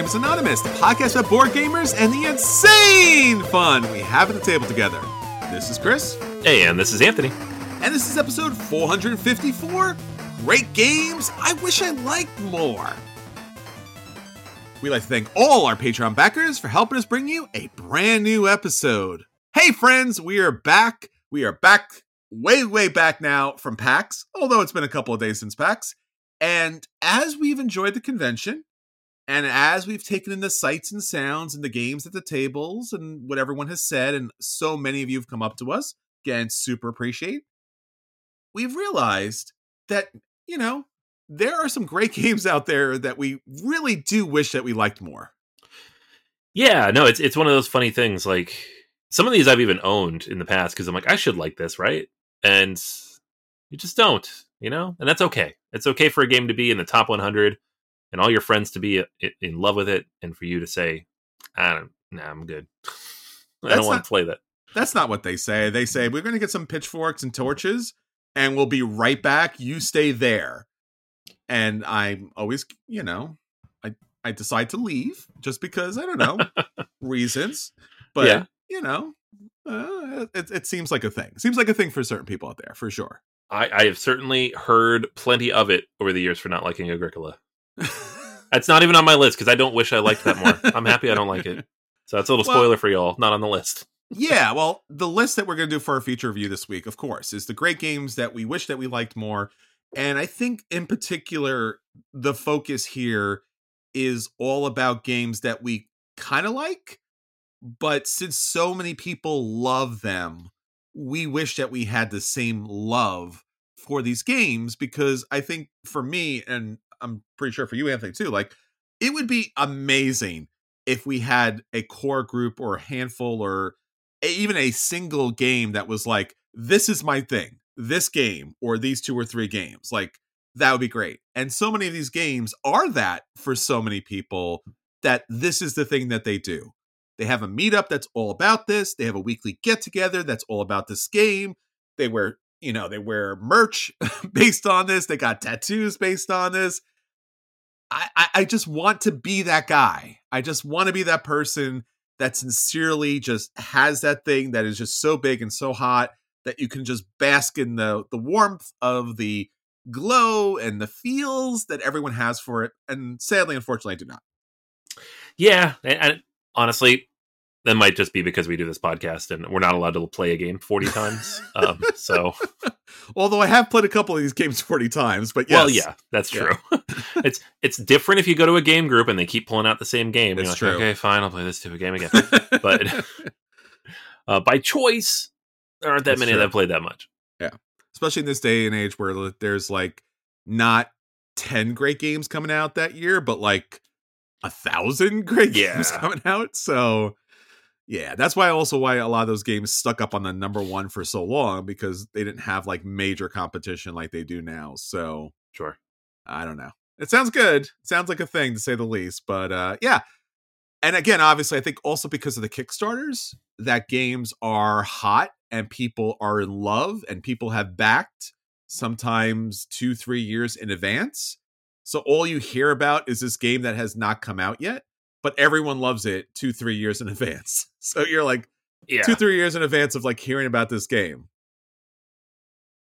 Gamers Anonymous, the podcast about board gamers and the insane fun we have at the table together. This is Chris, Hey, and this is Anthony. and this is episode 454 Great Games I Wish I Liked More. We'd like to thank all our Patreon backers for helping us bring you a brand new episode. Hey, friends, we are back. We are back, way, way back now from PAX, although it's been a couple of days since PAX. And as we've enjoyed the convention, and as we've taken in the sights and sounds and the games at the tables and what everyone has said, and so many of you have come up to us, again, super appreciate, we've realized that, you know, there are some great games out there that we really do wish that we liked more. Yeah, no, it's it's one of those funny things. Like some of these I've even owned in the past because I'm like, I should like this, right? And you just don't, you know, and that's okay. It's okay for a game to be in the top 100 and all your friends to be in love with it, and for you to say, I don't, nah, I'm good. I That's don't want not- to play that. That's not what they say. They say, we're going to get some pitchforks and torches and we'll be right back. You stay there. And I'm always, you know, I, I decide to leave just because, I don't know, reasons. But, Yeah. you know, uh, it, it seems like a thing. Seems like a thing for certain people out there, for sure. I, I have certainly heard plenty of it over the years for not liking Agricola. It's not even on my list because I don't wish I liked that more. I'm happy I don't like it. So that's a little Well- spoiler for y'all. Not on the list. yeah, well, the list that we're going to do for our feature review this week, of course, is the great games that we wish that we liked more. And I think in particular, the focus here is all about games that we kind of like, but since so many people love them, we wish that we had the same love for these games because I think for me, and I'm pretty sure for you, Anthony, too, like it would be amazing if we had a core group or a handful or a- even a single game that was like, this is my thing, this game, or these two or three games. Like, that would be great. And so many of these games are that for so many people that this is the thing that they do. They have a meetup that's all about this. They have a weekly get together that's all about this game. They wear, you know, they wear merch based on this. They got tattoos based on this. I, I, just want to be that guy. I just want to be that person that sincerely just has that thing that is just so big and so hot that you can just bask in the the warmth of the glow and the feels that everyone has for it. And sadly, unfortunately, I do not. Yeah, and, and honestly, that might just be because we do this podcast and we're not allowed to play a game 40 times. um, so, although I have played a couple of these games 40 times, but yes. well, yeah, that's true. Yeah. it's it's different if you go to a game group and they keep pulling out the same game. That's like, true. Okay, fine, I'll play this stupid game again. but uh, by choice, there aren't that That's many true. that played that much. Yeah, especially in this day and age where there's like not 10 great games coming out that year, but like a thousand great games coming out. So yeah, that's why also why a lot of those games stuck up on the number one for so long because they didn't have like major competition like they do now. So Sure. I don't know. It sounds good. It sounds like a thing to say the least. But uh yeah. And again, obviously, I think also because of the Kickstarters, that games are hot and people are in love and people have backed sometimes two, three years in advance. So all you hear about is this game that has not come out yet, but everyone loves it two, three years in advance. So you're like Yeah. two, three years in advance of like hearing about this game.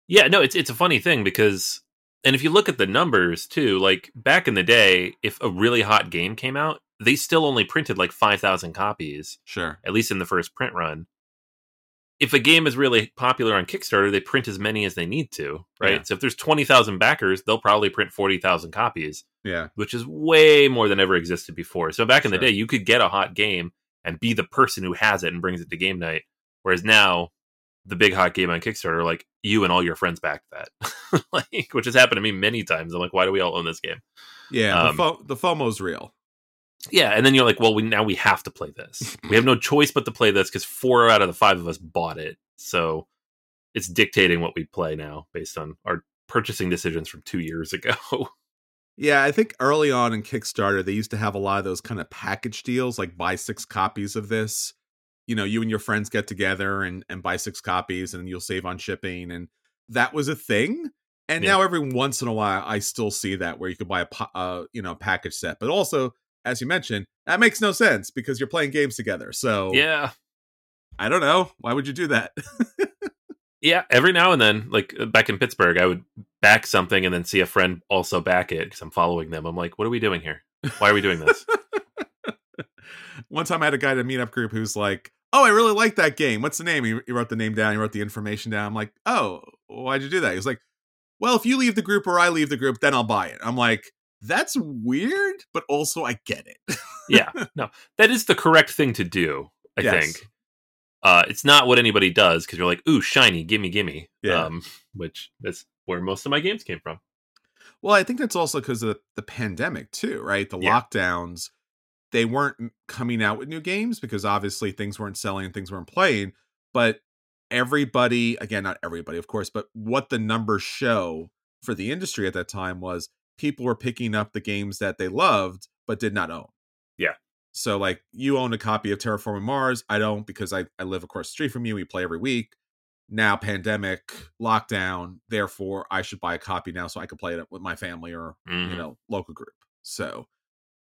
Yeah, no, it's it's a funny thing because and if you look at the numbers too, like back in the day, if a really hot game came out, they still only printed like 5,000 copies, Sure. at least in the first print run. If a game is really popular on Kickstarter, they print as many as they need to, right? Yeah. So if there's 20,000 backers, they'll probably print 40,000 copies, Yeah. which is way more than ever existed before. So back in the day, you could get a hot game and be the person who has it and brings it to game night. Whereas now, the big hot game on Kickstarter, like you and all your friends backed that, like which has happened to me many times. I'm like, why do we all own this game? Yeah. Um, the, fo- the FOMO's real. Yeah, and then you're like, well, we now we have to play this. we have no choice but to play this because four out of the five of us bought it, so it's dictating what we play now based on our purchasing decisions from two years ago. Yeah, I think early on in Kickstarter, they used to have a lot of those kind of package deals, like buy six copies of this. You know, you and your friends get together and, and buy six copies, and you'll save on shipping. And that was a thing. And Yeah. now every once in a while, I still see that where you could buy a uh, you know package set. But also, as you mentioned, that makes no sense because you're playing games together. So yeah, I don't know why would you do that. yeah. Every now and then, like uh, back in Pittsburgh, I would back something and then see a friend also back it because I'm following them. I'm like, what are we doing here? Why are we doing this? One time I had a guy at a meetup group who's like, Oh, I really like that game. What's the name? He, he wrote the name down, he wrote the information down. I'm like, Oh, why'd you do that? He was like, Well, if you leave the group or I leave the group, then I'll buy it. I'm like, That's weird, but also I get it. yeah, no, that is the correct thing to do. I Yes. think. Uh, it's not what anybody does because you're like, ooh, shiny, gimme, gimme. Yeah. Um, which is where most of my games came from. Well, I think that's also because of the, the pandemic too, right? The Yeah. lockdowns, they weren't coming out with new games because obviously things weren't selling and things weren't playing. But everybody, again, not everybody, of course, but what the numbers show for the industry at that time was people were picking up the games that they loved but did not own. Yeah. So like you own a copy of Terraforming Mars. I don't because I, I live across the street from you. We play every week. Now pandemic, lockdown, therefore I should buy a copy now so I can play it with my family or you Mhm. know local group. So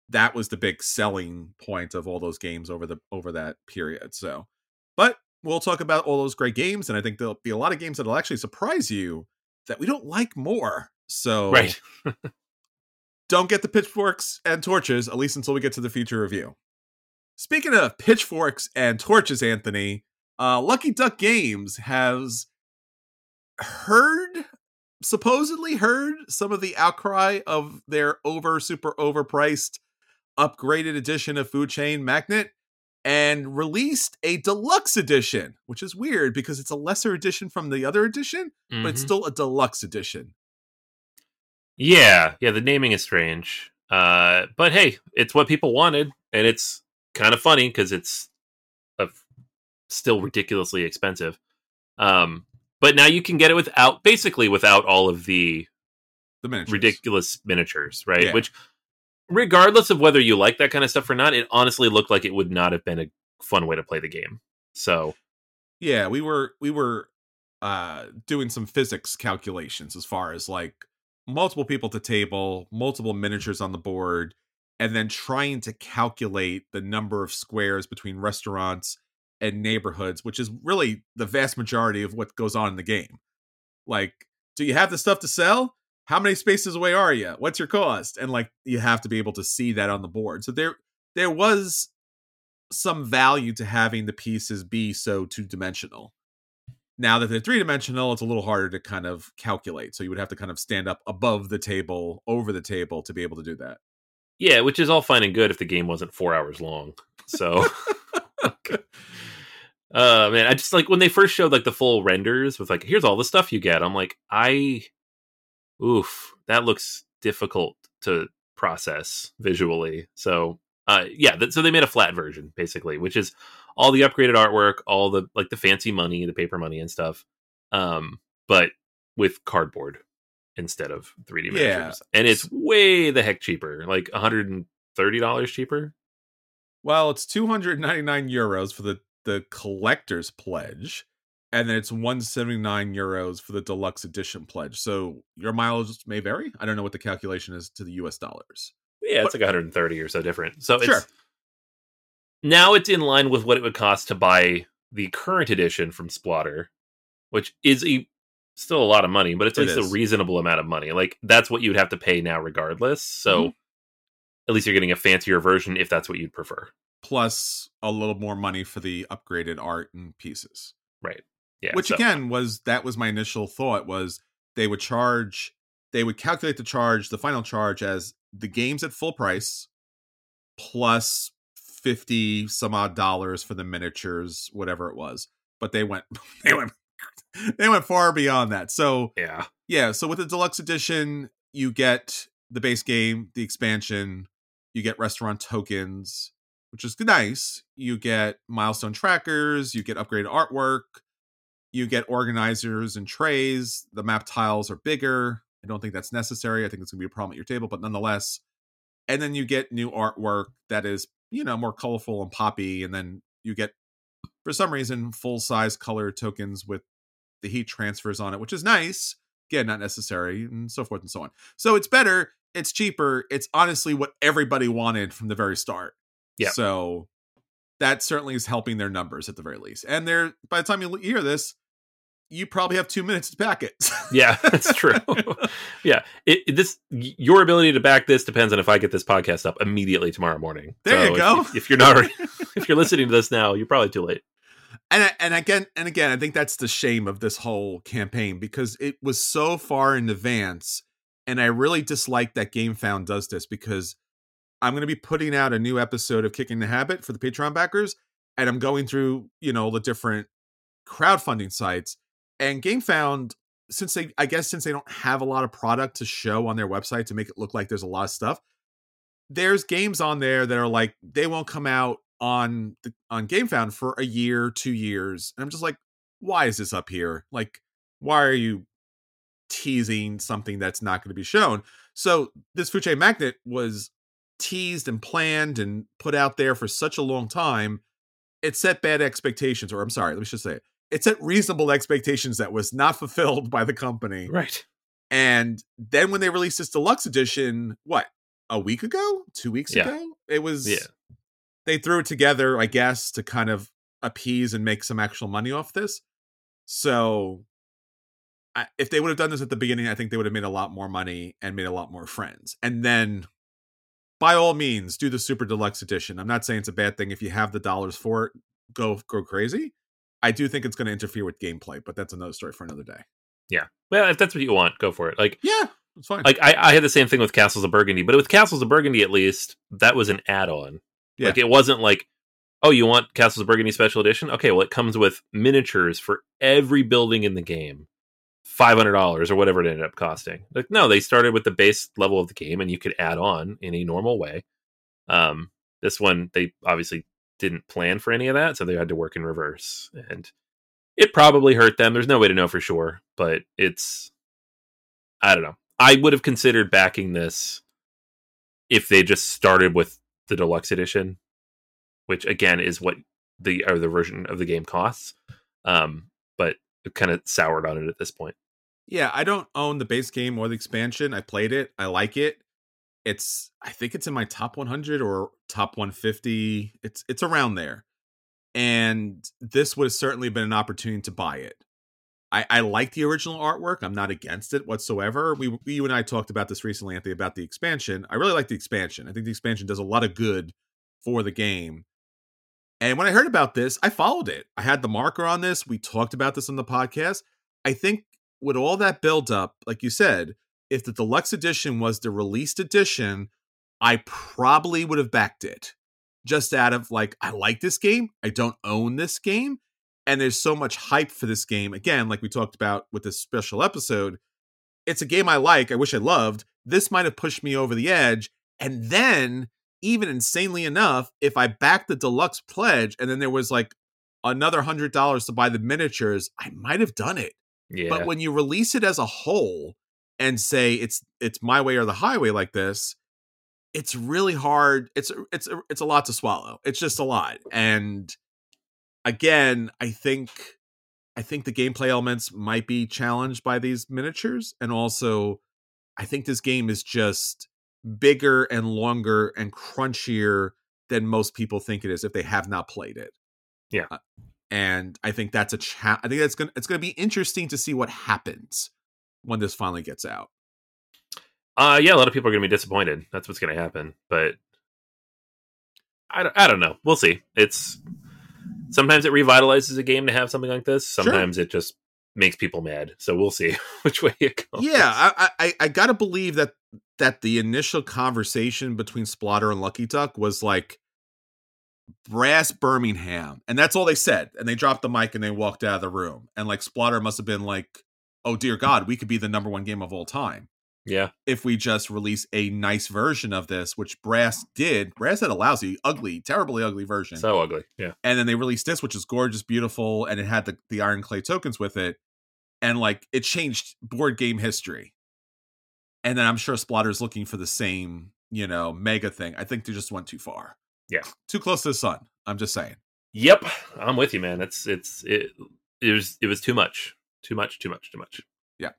that was the big selling point of all those games over the over that period. So, but we'll talk about all those great games, and I think there'll be a lot of games that'll actually surprise you that we don't like more. So, Right. don't get the pitchforks and torches at least until we get to the future review. Speaking of pitchforks and torches, Anthony, uh, Lucky Duck Games has heard, supposedly heard, some of the outcry of their over, super overpriced, upgraded edition of Food Chain Magnate and released a deluxe edition, which is weird because it's a lesser edition from the other edition, but it's Mhm. still a deluxe edition. Yeah, yeah, the naming is strange. Uh, but hey, it's what people wanted, and it's kind of funny because it's a, still ridiculously expensive. Um, but now you can get it without, basically, without all of the The miniatures. ridiculous miniatures, right? Yeah. Which, regardless of whether you like that kind of stuff or not, it honestly looked like it would not have been a fun way to play the game. So, yeah we were we were uh doing some physics calculations as far as like multiple people to table multiple miniatures on the board and then trying to calculate the number of squares between restaurants and neighborhoods, which is really the vast majority of what goes on in the game. Like, do you have the stuff to sell? How many spaces away are you? What's your cost? And like, you have to be able to see that on the board. So there, there was some value to having the pieces be so two dimensional. Now that they're three dimensional, it's a little harder to kind of calculate. So you would have to kind of stand up above the table, over the table to be able to do that. Yeah, which is all fine and good if the game wasn't four hours long. So, uh, man, I just like when they first showed like the full renders with like, here's all the stuff you get. I'm like, I, oof, that looks difficult to process visually. So, uh, yeah, th- so they made a flat version basically, which is all the upgraded artwork, all the like the fancy money, the paper money and stuff, um, but with cardboard instead of 3D Yeah. miniatures. And it's way the heck cheaper, like $130 cheaper. Well, it's 299 euros for the the collector's pledge, and then it's 179 euros for the deluxe edition pledge. So your mileage may vary. I don't know what the calculation is to the US dollars. Yeah, it's like 130 or so different. So Sure. it's now it's in line with what it would cost to buy the current edition from Splotter, which is a still a lot of money, but it's at It least is. a reasonable amount of money. Like that's what you'd have to pay now regardless. So Mm-hmm. at least you're getting a fancier version if that's what you'd prefer. Plus a little more money for the upgraded art and pieces. Right. Yeah. Which so- again was that was my initial thought was they would charge they would calculate the charge, the final charge as the games at full price plus 50 some odd dollars for the miniatures, whatever it was. But they went they went they went far beyond that. So Yeah. yeah, so with the deluxe edition, you get the base game, the expansion, you get restaurant tokens, which is nice. You get milestone trackers, you get upgraded artwork, you get organizers and trays. The map tiles are bigger. I don't think that's necessary. I think it's going to be a problem at your table, but nonetheless. And then you get new artwork that is, you know, more colorful and poppy. And then you get, for some reason, full size color tokens with the heat transfers on it, which is nice. Again, not necessary, and so forth and so on. So it's better. It's cheaper. It's honestly what everybody wanted from the very start. Yeah. So that certainly is helping their numbers at the very least. And they're by the time you hear this, you probably have two minutes to pack it. Yeah, that's true. yeah, it, it- this your ability to back this depends on if I get this podcast up immediately tomorrow morning. There you if- go. If, if you're not, if you're listening to this now, you're probably too late. and I- and again and again i think that's the shame of this whole campaign because it was so far in advance and i really dislike that GameFound does this because i'm going to be putting out a new episode of kicking the habit for the patreon backers and i'm going through you know the different crowdfunding sites and gamefound since they i guess since they don't have a lot of product to show on their website to make it look like there's a lot of stuff there's games on there that are like they won't come out on the on GameFound for a year, two years, and I'm just like, why is this up here? Like, why are you teasing something that's not going to be shown? So this Food Chain Magnate was teased and planned and put out there for such a long time. It set bad expectations, or I'm sorry, let me just say it. It set reasonable expectations that was not fulfilled by the company. Right. And then when they released this deluxe edition, what a week ago, two weeks Yeah. ago, it was. Yeah. They threw it together, I guess, to kind of appease and make some actual money off this. So, I, if they would have done this at the beginning, I think they would have made a lot more money and made a lot more friends. And then, by all means, do the super deluxe edition. I'm not saying it's a bad thing if you have the dollars for it. Go go crazy. I do think it's going to interfere with gameplay, but that's another story for another day. Yeah. Well, if that's what you want, go for it. Like, Yeah, it's fine. like I, I had the same thing with Castles of Burgundy, but with Castles of Burgundy, at least that was an add-on. Yeah. Like, it wasn't like, oh, you want Castles of Burgundy Special Edition? Okay, well, it comes with miniatures for every building in the game, five hundred dollars or whatever it ended up costing. Like, no, they started with the base level of the game, and you could add on in a normal way. Um, this one they obviously didn't plan for any of that, so they had to work in reverse, and it probably hurt them. There's no way to know for sure, but it's I don't know. I would have considered backing this if they just started with the deluxe edition, which again is what the or the version of the game costs. Um, but kind of soured on it at this point. Yeah, I don't own the base game or the expansion. I played it. I like it. It's I think it's in my top 100 or top 150. It's it's around there. And this would have certainly been an opportunity to buy it. I, I like the original artwork. I'm not against it whatsoever. We, you and I talked about this recently, Anthony, about the expansion. I really like the expansion. I think the expansion does a lot of good for the game. And when I heard about this, I followed it. I had the marker on this. We talked about this on the podcast. I think with all that build up, like you said, if the deluxe edition was the released edition, I probably would have backed it. Just out of like, I like this game. I don't own this game. And there's so much hype for this game. Again, like we talked about with this special episode, it's a game I like. I wish I loved. This might have pushed me over the edge. And then, even insanely enough, if I backed the deluxe pledge and then there was like another hundred dollars to buy the miniatures, I might have done it. Yeah. But when you release it as a whole and say it's it's my way or the highway like this, it's really hard. It's it's it's a lot to swallow. It's just a lot. And again, I think I think the gameplay elements might be challenged by these miniatures and also I think this game is just bigger and longer and crunchier than most people think it is if they have not played it. Yeah. Uh, and I think that's a cha- I think that's to it's going to be interesting to see what happens when this finally gets out. Uh yeah, a lot of people are going to be disappointed. That's what's going to happen, but I don't, I don't know. We'll see. It's sometimes it revitalizes a game to have something like this. Sure. Sometimes it just makes people mad. So we'll see which way it goes. Yeah, I I, I got to believe that that the initial conversation between Splotter and Lucky Duck was like brass Birmingham, and that's all they said. And they dropped the mic and they walked out of the room. And like Splotter must have been like, "Oh dear God, we could be the number one game of all time." yeah, if we just release a nice version of this, which Brass did. Brass had a lousy, ugly, terribly ugly version. so ugly. Yeah, and then they released this, which is gorgeous, beautiful, and it had the, the iron clay tokens with it. And like it changed board game history. And then I'm sure Splotter's looking for the same, you know, mega thing. I think they just went too far. Yeah. Too close to the sun. I'm just saying. Yep, I'm with you, man. It's it's it, it was it was too much, too much, too much, too much. Yeah.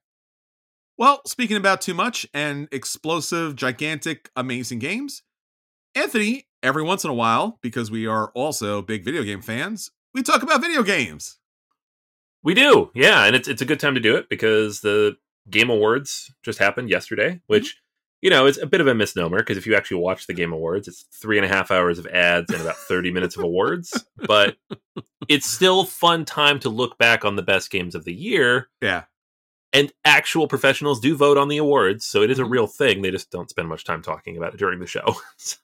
Well, speaking about too much and explosive, gigantic, amazing games, Anthony, every once in a while, because we are also big video game fans, we talk about video games. We do, yeah, and it's it's a good time to do it because the Game Awards just happened yesterday, mm-hmm. which you know it's a bit of a misnomer because if you actually watch the Game Awards, it's three and a half hours of ads and about thirty minutes of awards, but it's still fun time to look back on the best games of the year. Yeah. And actual professionals do vote on the awards, so it is a Mhm. real thing. They just don't spend much time talking about it during the show. so,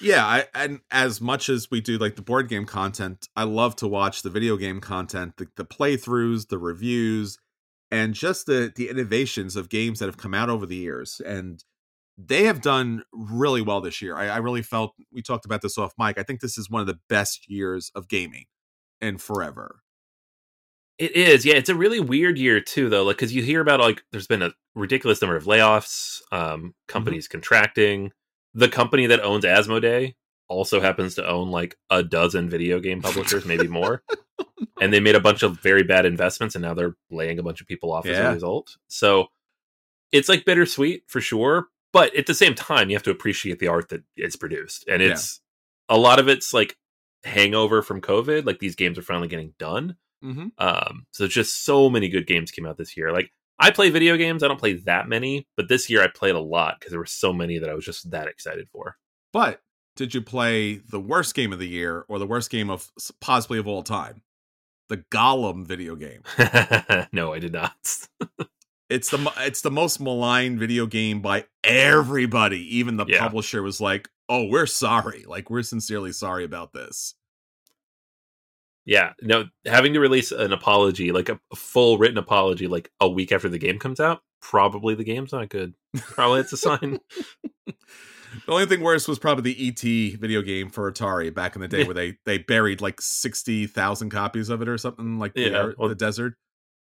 Yeah, I, and as much as we do like the board game content, I love to watch the video game content, the, the playthroughs, the reviews, and just the the innovations of games that have come out over the years. And they have done really well this year. I, I really felt we talked about this off mic. I think this is one of the best years of gaming in forever. It is, yeah. It's a really weird year too, though. Like, because you hear about like there's been a ridiculous number of layoffs, um, companies contracting. The company that owns Asmodee also happens to own like a dozen video game publishers, maybe more. And they made a bunch of very bad investments, and now they're laying a bunch of people off as Yeah. a result. So it's like bittersweet for sure, but at the same time, you have to appreciate the art that it's produced, and Yeah. it's a lot of it's like hangover from COVID. Like these games are finally getting done. Mm-hmm. Um, so just so many good games came out this year. Like I play video games, I don't play that many, but this year I played a lot because there were so many that I was just that excited for. But did you play the worst game of the year or the worst game of possibly of all time? The Gollum video game. no, I did not. It's the it's the most maligned video game by everybody. Even the Yeah. publisher was like, "Oh, we're sorry. Like we're sincerely sorry about this." yeah, no, having to release an apology, like a, a full written apology, like a week after the game comes out, probably the game's not good. Probably it's a sign. The only thing worse was probably the ET video game for Atari back in the day, Yeah. where they they buried like sixty thousand copies of it or something like the, Yeah, air- well- the desert.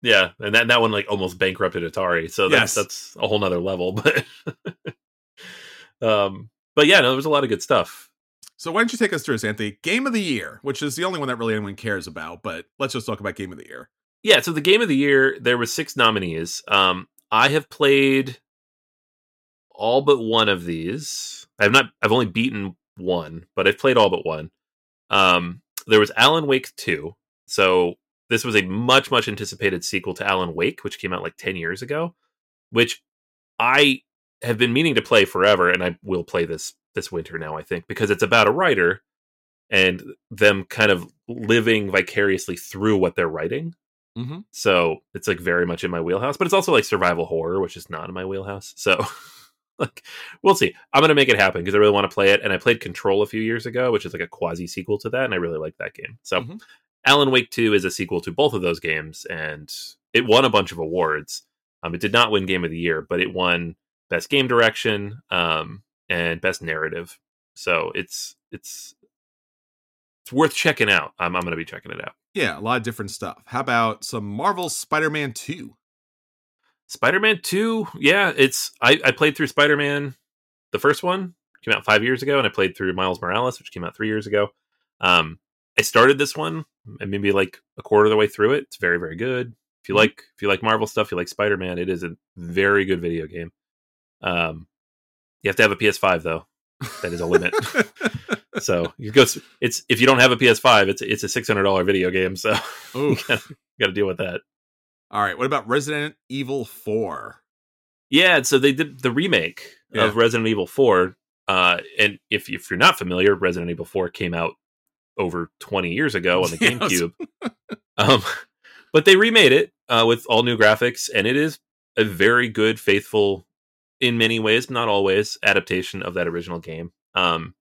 yeah, and that that one like almost bankrupted Atari, so Yes. that's that's a whole nother level. But um, but yeah, no, there was a lot of good stuff. So why don't you take us through Anthony? Game of the year, which is the only one that really anyone cares about, but let's just talk about game of the year. Yeah, so the game of the year, there was six nominees. Um, I have played all but one of these. I've not. I've only beaten one, but I've played all but one. Um, there was Alan Wake two. So this was a much much anticipated sequel to Alan Wake, which came out like ten years ago, which I have been meaning to play forever, and I will play this this winter now. I think because it's about a writer and them kind of living vicariously through what they're writing. Mm-hmm. So it's like very much in my wheelhouse, but it's also like survival horror, which is not in my wheelhouse. So like we'll see. I'm gonna make it happen because I really want to play it. And I played Control a few years ago, which is like a quasi sequel to that, and I really like that game. So Mhm. Alan Wake 2 is a sequel to both of those games, and it won a bunch of awards. Um, it did not win Game of the Year, but it won Best Game Direction um, and Best Narrative. So it's it's it's worth checking out. I'm I'm gonna be checking it out. Yeah, a lot of different stuff. How about some Marvel Spider-Man 2? Spider-Man 2, yeah, it's I, I played through Spider-Man the first one, came out five years ago, and I played through Miles Morales, which came out three years ago. Um I started this one and maybe like a quarter of the way through it. It's very, very good. If you like if you like Marvel stuff, you like Spider-Man, it is a very good video game. Um you have to have a PS5 though. That is a limit. so you go it's if you don't have a PS5, it's it's a six hundred dollar video game, so you you gotta deal with that. All right, what about Resident Evil 4? Yeah, so they did the remake Yeah. of Resident Evil 4. Uh, and if, if you're not familiar, Resident Evil 4 came out over 20 years ago on the Yes. GameCube. um, but they remade it uh, with all new graphics, and it is a very good, faithful, in many ways, not always, adaptation of that original game. Um,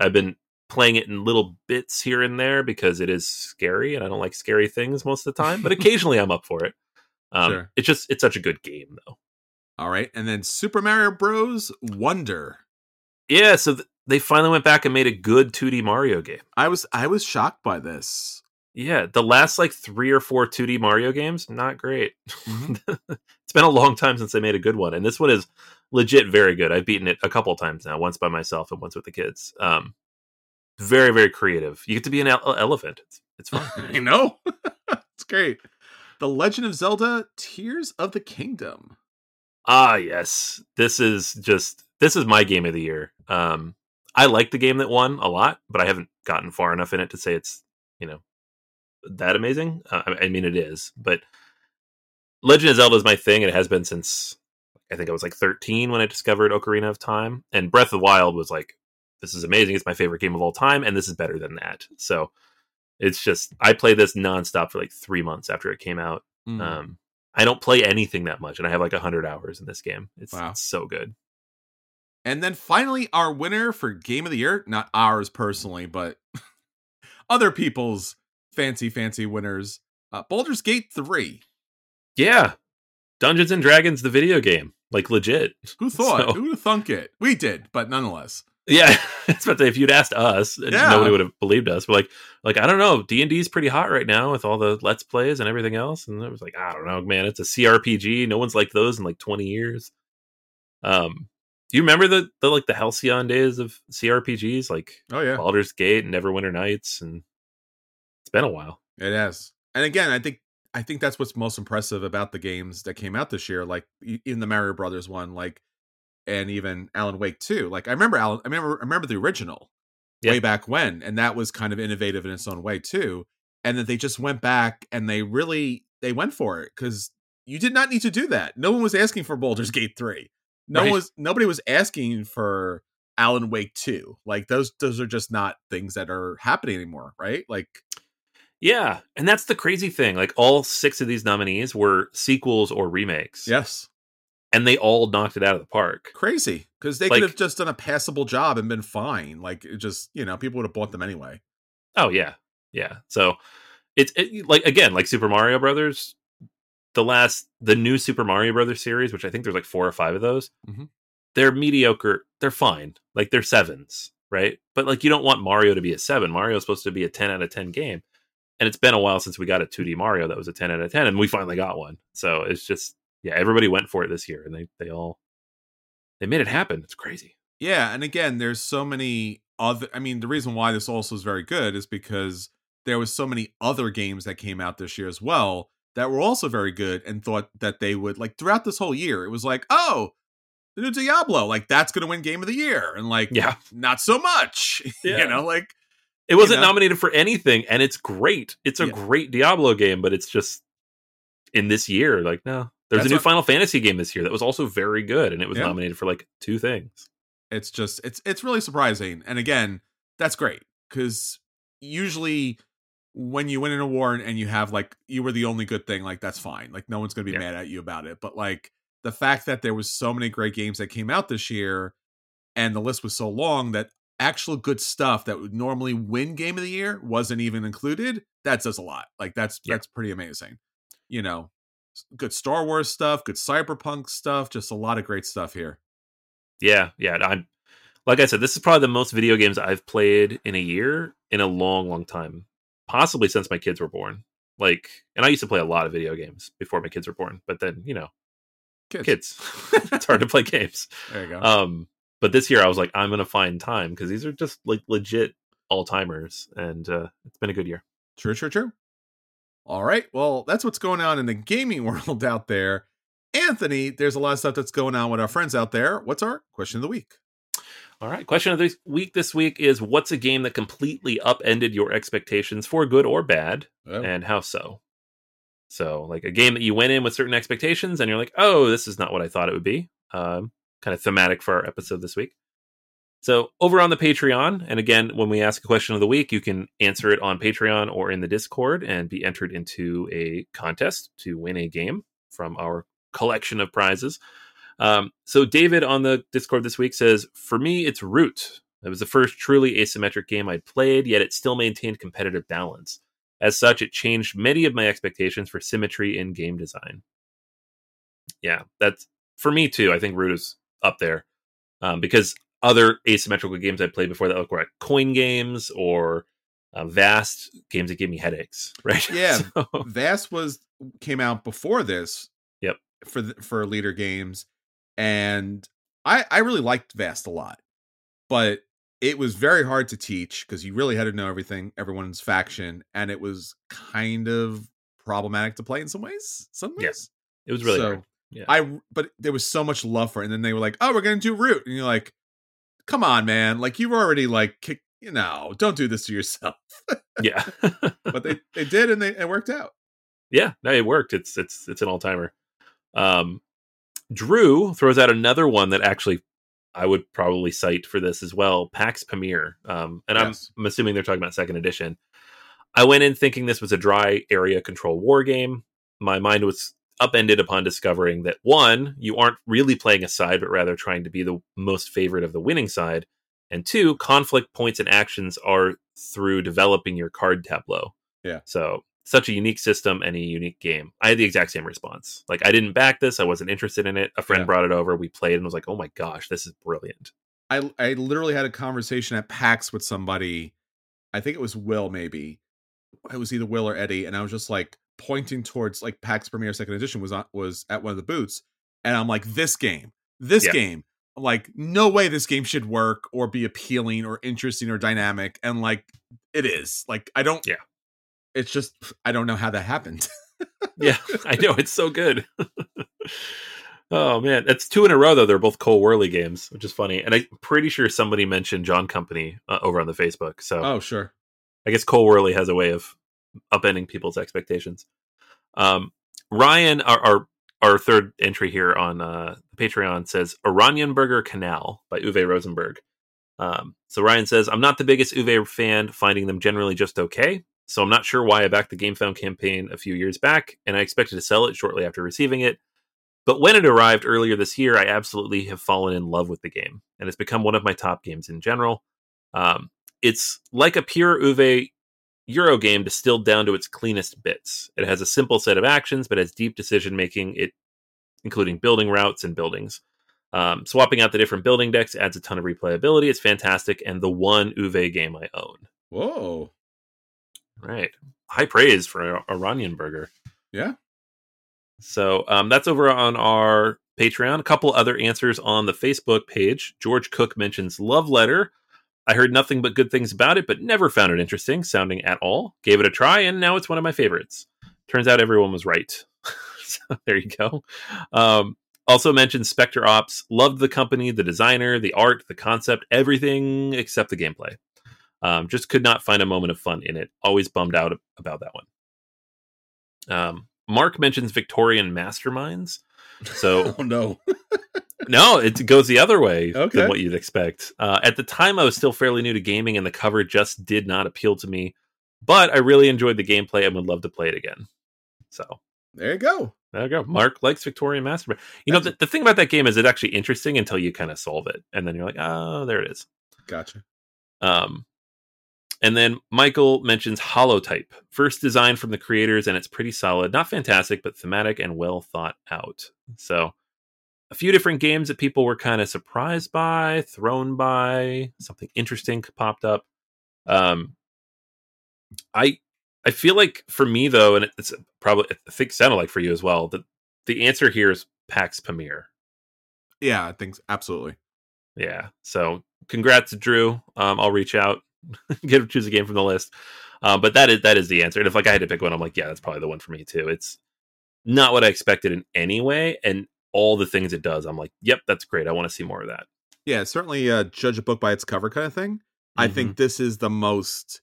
I've been playing it in little bits here and there because it is scary, and I don't like scary things most of the time. But occasionally, I'm up for it. Um, Sure. It's just it's such a good game, though. All right, and then Super Mario Bros. Wonder. Yeah, so th- they finally went back and made a good 2D Mario game. I was I was shocked by this. Yeah, the last like three or four 2D Mario games, not great. Mhm. it's been a long time since they made a good one, and this one is legit very good. I've beaten it a couple times now, once by myself and once with the kids. Um, very very creative. You get to be an ele- elephant. It's, it's fun. I know. it's great. The Legend of Zelda: Tears of the Kingdom. ah, yes, this is just this is my game of the year. Um, I like the game that won a lot, but I haven't gotten far enough in it to say it's you know that amazing. Uh, I I mean, it is, but Legend of Zelda is my thing, and it has been since I think I was like 13 when I discovered Ocarina of Time, and Breath of the Wild was like, this is amazing. It's my favorite game of all time, and this is better than that. So it's just I played this nonstop for like three months after it came out. Mm. Um, I don't play anything that much, and I have like hundred hours in this game. It's, Wow. it's so good. And then finally, our winner for Game of the Year, not ours personally, but other people's fancy, fancy winners, uh, Baldur's Gate 3. Yeah, Dungeons and Dragons, the video game, like legit. Who thought? So- Who thunk it? We did, but nonetheless. Yeah, it's about to if you'd asked us, Yeah. nobody would have believed us. But like, like I don't know, D and D is pretty hot right now with all the let's plays and everything else. And it was like, I don't know, man, it's a CRPG. No one's like those in like twenty years. Um, do you remember the the like the halcyon days of CRPGs, like Oh, yeah. Baldur's Gate and Neverwinter Nights, and it's been a while. It has. And again, I think I think that's what's most impressive about the games that came out this year, like in the Mario Brothers one, like and even Alan Wake 2. Like I remember Alan I remember I remember the original Yeah. way back when, and that was kind of innovative in its own way too. And that they just went back and they really they went for it because you did not need to do that. No one was asking for Baldur's Gate 3. No Right. one was nobody was asking for Alan Wake 2. Like those those are just not things that are happening anymore, right? Like Yeah, and that's the crazy thing. Like all six of these nominees were sequels or remakes. yes. And they all knocked it out of the park. crazy because they Like- could have just done a passable job and been fine. Like it just you know people would have bought them anyway. Oh yeah, yeah. So it's it, like again, like Super Mario Brothers, the last, the new Super Mario Brothers series, which I think there's like four or five of those. Mhm. They're mediocre. They're fine. Like they're sevens, right? But like you don't want Mario to be a seven. Mario's supposed to be a ten out of ten game, and it's been a while since we got a 2D Mario that was a ten out of ten, and we finally got one. So it's just yeah, everybody went for it this year, and they they all they made it happen. It's crazy. Yeah, and again, there's so many other. I mean, the reason why this also is very good is because there was so many other games that came out this year as well that were also very good and thought that they would like throughout this whole year. It was like, oh, the new Diablo, like that's going to win Game of the Year, and like Yeah. not so much. Yeah. you know, like It wasn't know? nominated for anything, and it's great. It's a Yeah. great Diablo game, but it's just in this year. Like, no, there's That's a new what- Final Fantasy game this year that was also very good, and it was Yeah. nominated for like two things. it's just it's it's really surprising and again that's great because usually when you win an award and you have like you were the only good thing like that's fine like no one's gonna be Yeah. mad at you about it but like the fact that there was so many great games that came out this year and the list was so long that actual good stuff that would normally win game of the year wasn't even included that says a lot like that's Yeah. that's pretty amazing you know good star wars stuff good cyberpunk stuff just a lot of great stuff here Yeah, yeah. I'm like I said, this is probably the most video games I've played in a year in a long, long time. Possibly since my kids were born. Like, and I used to play a lot of video games before my kids were born, but then you know, kids, kids, it's hard to play games. there you go Um, but this year I was like, I'm gonna find time because these are just like legit all timers, and uh, it's been a good year. True, true, true. All right. Well, that's what's going on in the gaming world out there. Anthony, there's a lot of stuff that's going on with our friends out there. What's our question of the week? All right. Question of the week this week is: What's a game that completely upended your expectations for good or bad, Oh, and how so? So, like a game that you went in with certain expectations, and you're like, "Oh, this is not what I thought it would be." Um, kind of thematic for our episode this week. So, over on the Patreon, and again, when we ask a question of the week, you can answer it on Patreon or in the Discord and be entered into a contest to win a game from our collection of prizes. Um, so, David on the Discord this week says, For me, it's Root. It was the first truly asymmetric game I'd played, yet it still maintained competitive balance. As such, it changed many of my expectations for symmetry in game design. Yeah, that's for me too. I think Root is up there um, because other asymmetrical games I played before that were like coin games or uh, vast games that gave me headaches. Right? Yeah. So- Vast was came out before this. Yep. For the, for Leder Games, and I I really liked Vast a lot, but it was very hard to teach because you really had to know everything, everyone's faction, and it was kind of problematic to play in some ways. Some Yeah. ways. it was really So, hard. Yeah. I but there was so much love for it, and then they were like, "Oh, we're gonna do root," and you're like, "Come on, man! Like you've already like kicked, you know, don't do this to yourself." yeah. but they they did, and they it worked out. yeah, no, it worked. It's it's it's an all timer. Um, Drew throws out another one that actually I would probably cite for this as well. PAX Pamir, um, and Yes. I'm, I'm assuming they're talking about second edition. I went in thinking this was a dry area control war game. My mind was upended upon discovering that one, you aren't really playing a side, but rather trying to be the most favorite of the winning side, and two, conflict points and actions are through developing your card tableau. Yeah. So such a unique system and a unique game. I had the exact same response. Like I didn't back this. I wasn't interested in it. A friend Yeah. brought it over. We played and was like, "Oh my gosh, this is brilliant." I I literally had a conversation at PAX with somebody. I think it was Will, maybe. It was either Will or Eddie, and I was just like pointing towards like PAX Pamir Second Edition was on, was at one of the booths, and I'm like, this game, this Yeah. game. I'm like, no way this game should work or be appealing or interesting or dynamic, and like it is. Like I don't. Yeah. It's just I don't know how that happened. Yeah, I know it's so good. oh man, that's two in a row though. They're both Cole Wehrle games, which is funny. And I'm pretty sure somebody mentioned John Company uh, over on the Facebook. So oh sure. I guess Cole Wehrle has a way of upending people's expectations. Um, Ryan, our, our our third entry here on uh, Patreon says Oranienburger Kanal by Uwe Rosenberg. Um, so Ryan says, I'm not the biggest Uwe fan, finding them generally just okay. So I'm not sure why I backed the GameFound campaign a few years back, and I expected to sell it shortly after receiving it. But when it arrived earlier this year, I absolutely have fallen in love with the game, and it's become one of my top games in general. Um, it's like a pure Uwe Euro game distilled down to its cleanest bits. It has a simple set of actions, but has deep decision making, it including building routes and buildings. Um, swapping out the different building decks adds a ton of replayability. It's fantastic, and the one Uwe game I own. Whoa. Right, high praise for Oranienburger. Yeah. So um, that's over on our Patreon. A couple other answers on the Facebook page. George Cook mentions Love Letter. I heard nothing but good things about it, but never found it interesting sounding at all. Gave it a try, and now it's one of my favorites. Turns out everyone was right. so there you go. Um, also mentioned Specter Ops. Loved the company, the designer, the art, the concept, everything except the gameplay. Um, just could not find a moment of fun in it. Always bummed out about that one. Um, Mark mentions Victorian masterminds. So oh no. no, it goes the other way Okay. than what you'd expect. Uh, at the time, I was still fairly new to gaming, and the cover just did not appeal to me. But I really enjoyed the gameplay and would love to play it again. So There you go. there you go. Mark likes Victorian Mastermind. You know, the, the thing about that game is it's actually interesting until you kind of solve it, and then you're like, oh, there it is. Gotcha. Um, and then Michael mentions Holotype, first design from the creators, and it's pretty solid. Not fantastic, but thematic and well thought out. So, a few different games that people were kind of surprised by, thrown by, something interesting popped up. Um, I I feel like for me though, and it's probably I think sounded like for you as well, that the answer here is PAX Pamir. Yeah, I think absolutely. Yeah. So congrats Drew. Um, I'll reach out, get to choose a game from the list. Um, but that is that is the answer. And if like I had to pick one, I'm like, yeah, that's probably the one for me too. It's not what I expected in any way, and all the things it does, I'm like, yep, that's great. I want to see more of that. Yeah, certainly uh, judge a book by its cover kind of thing. I think this is the most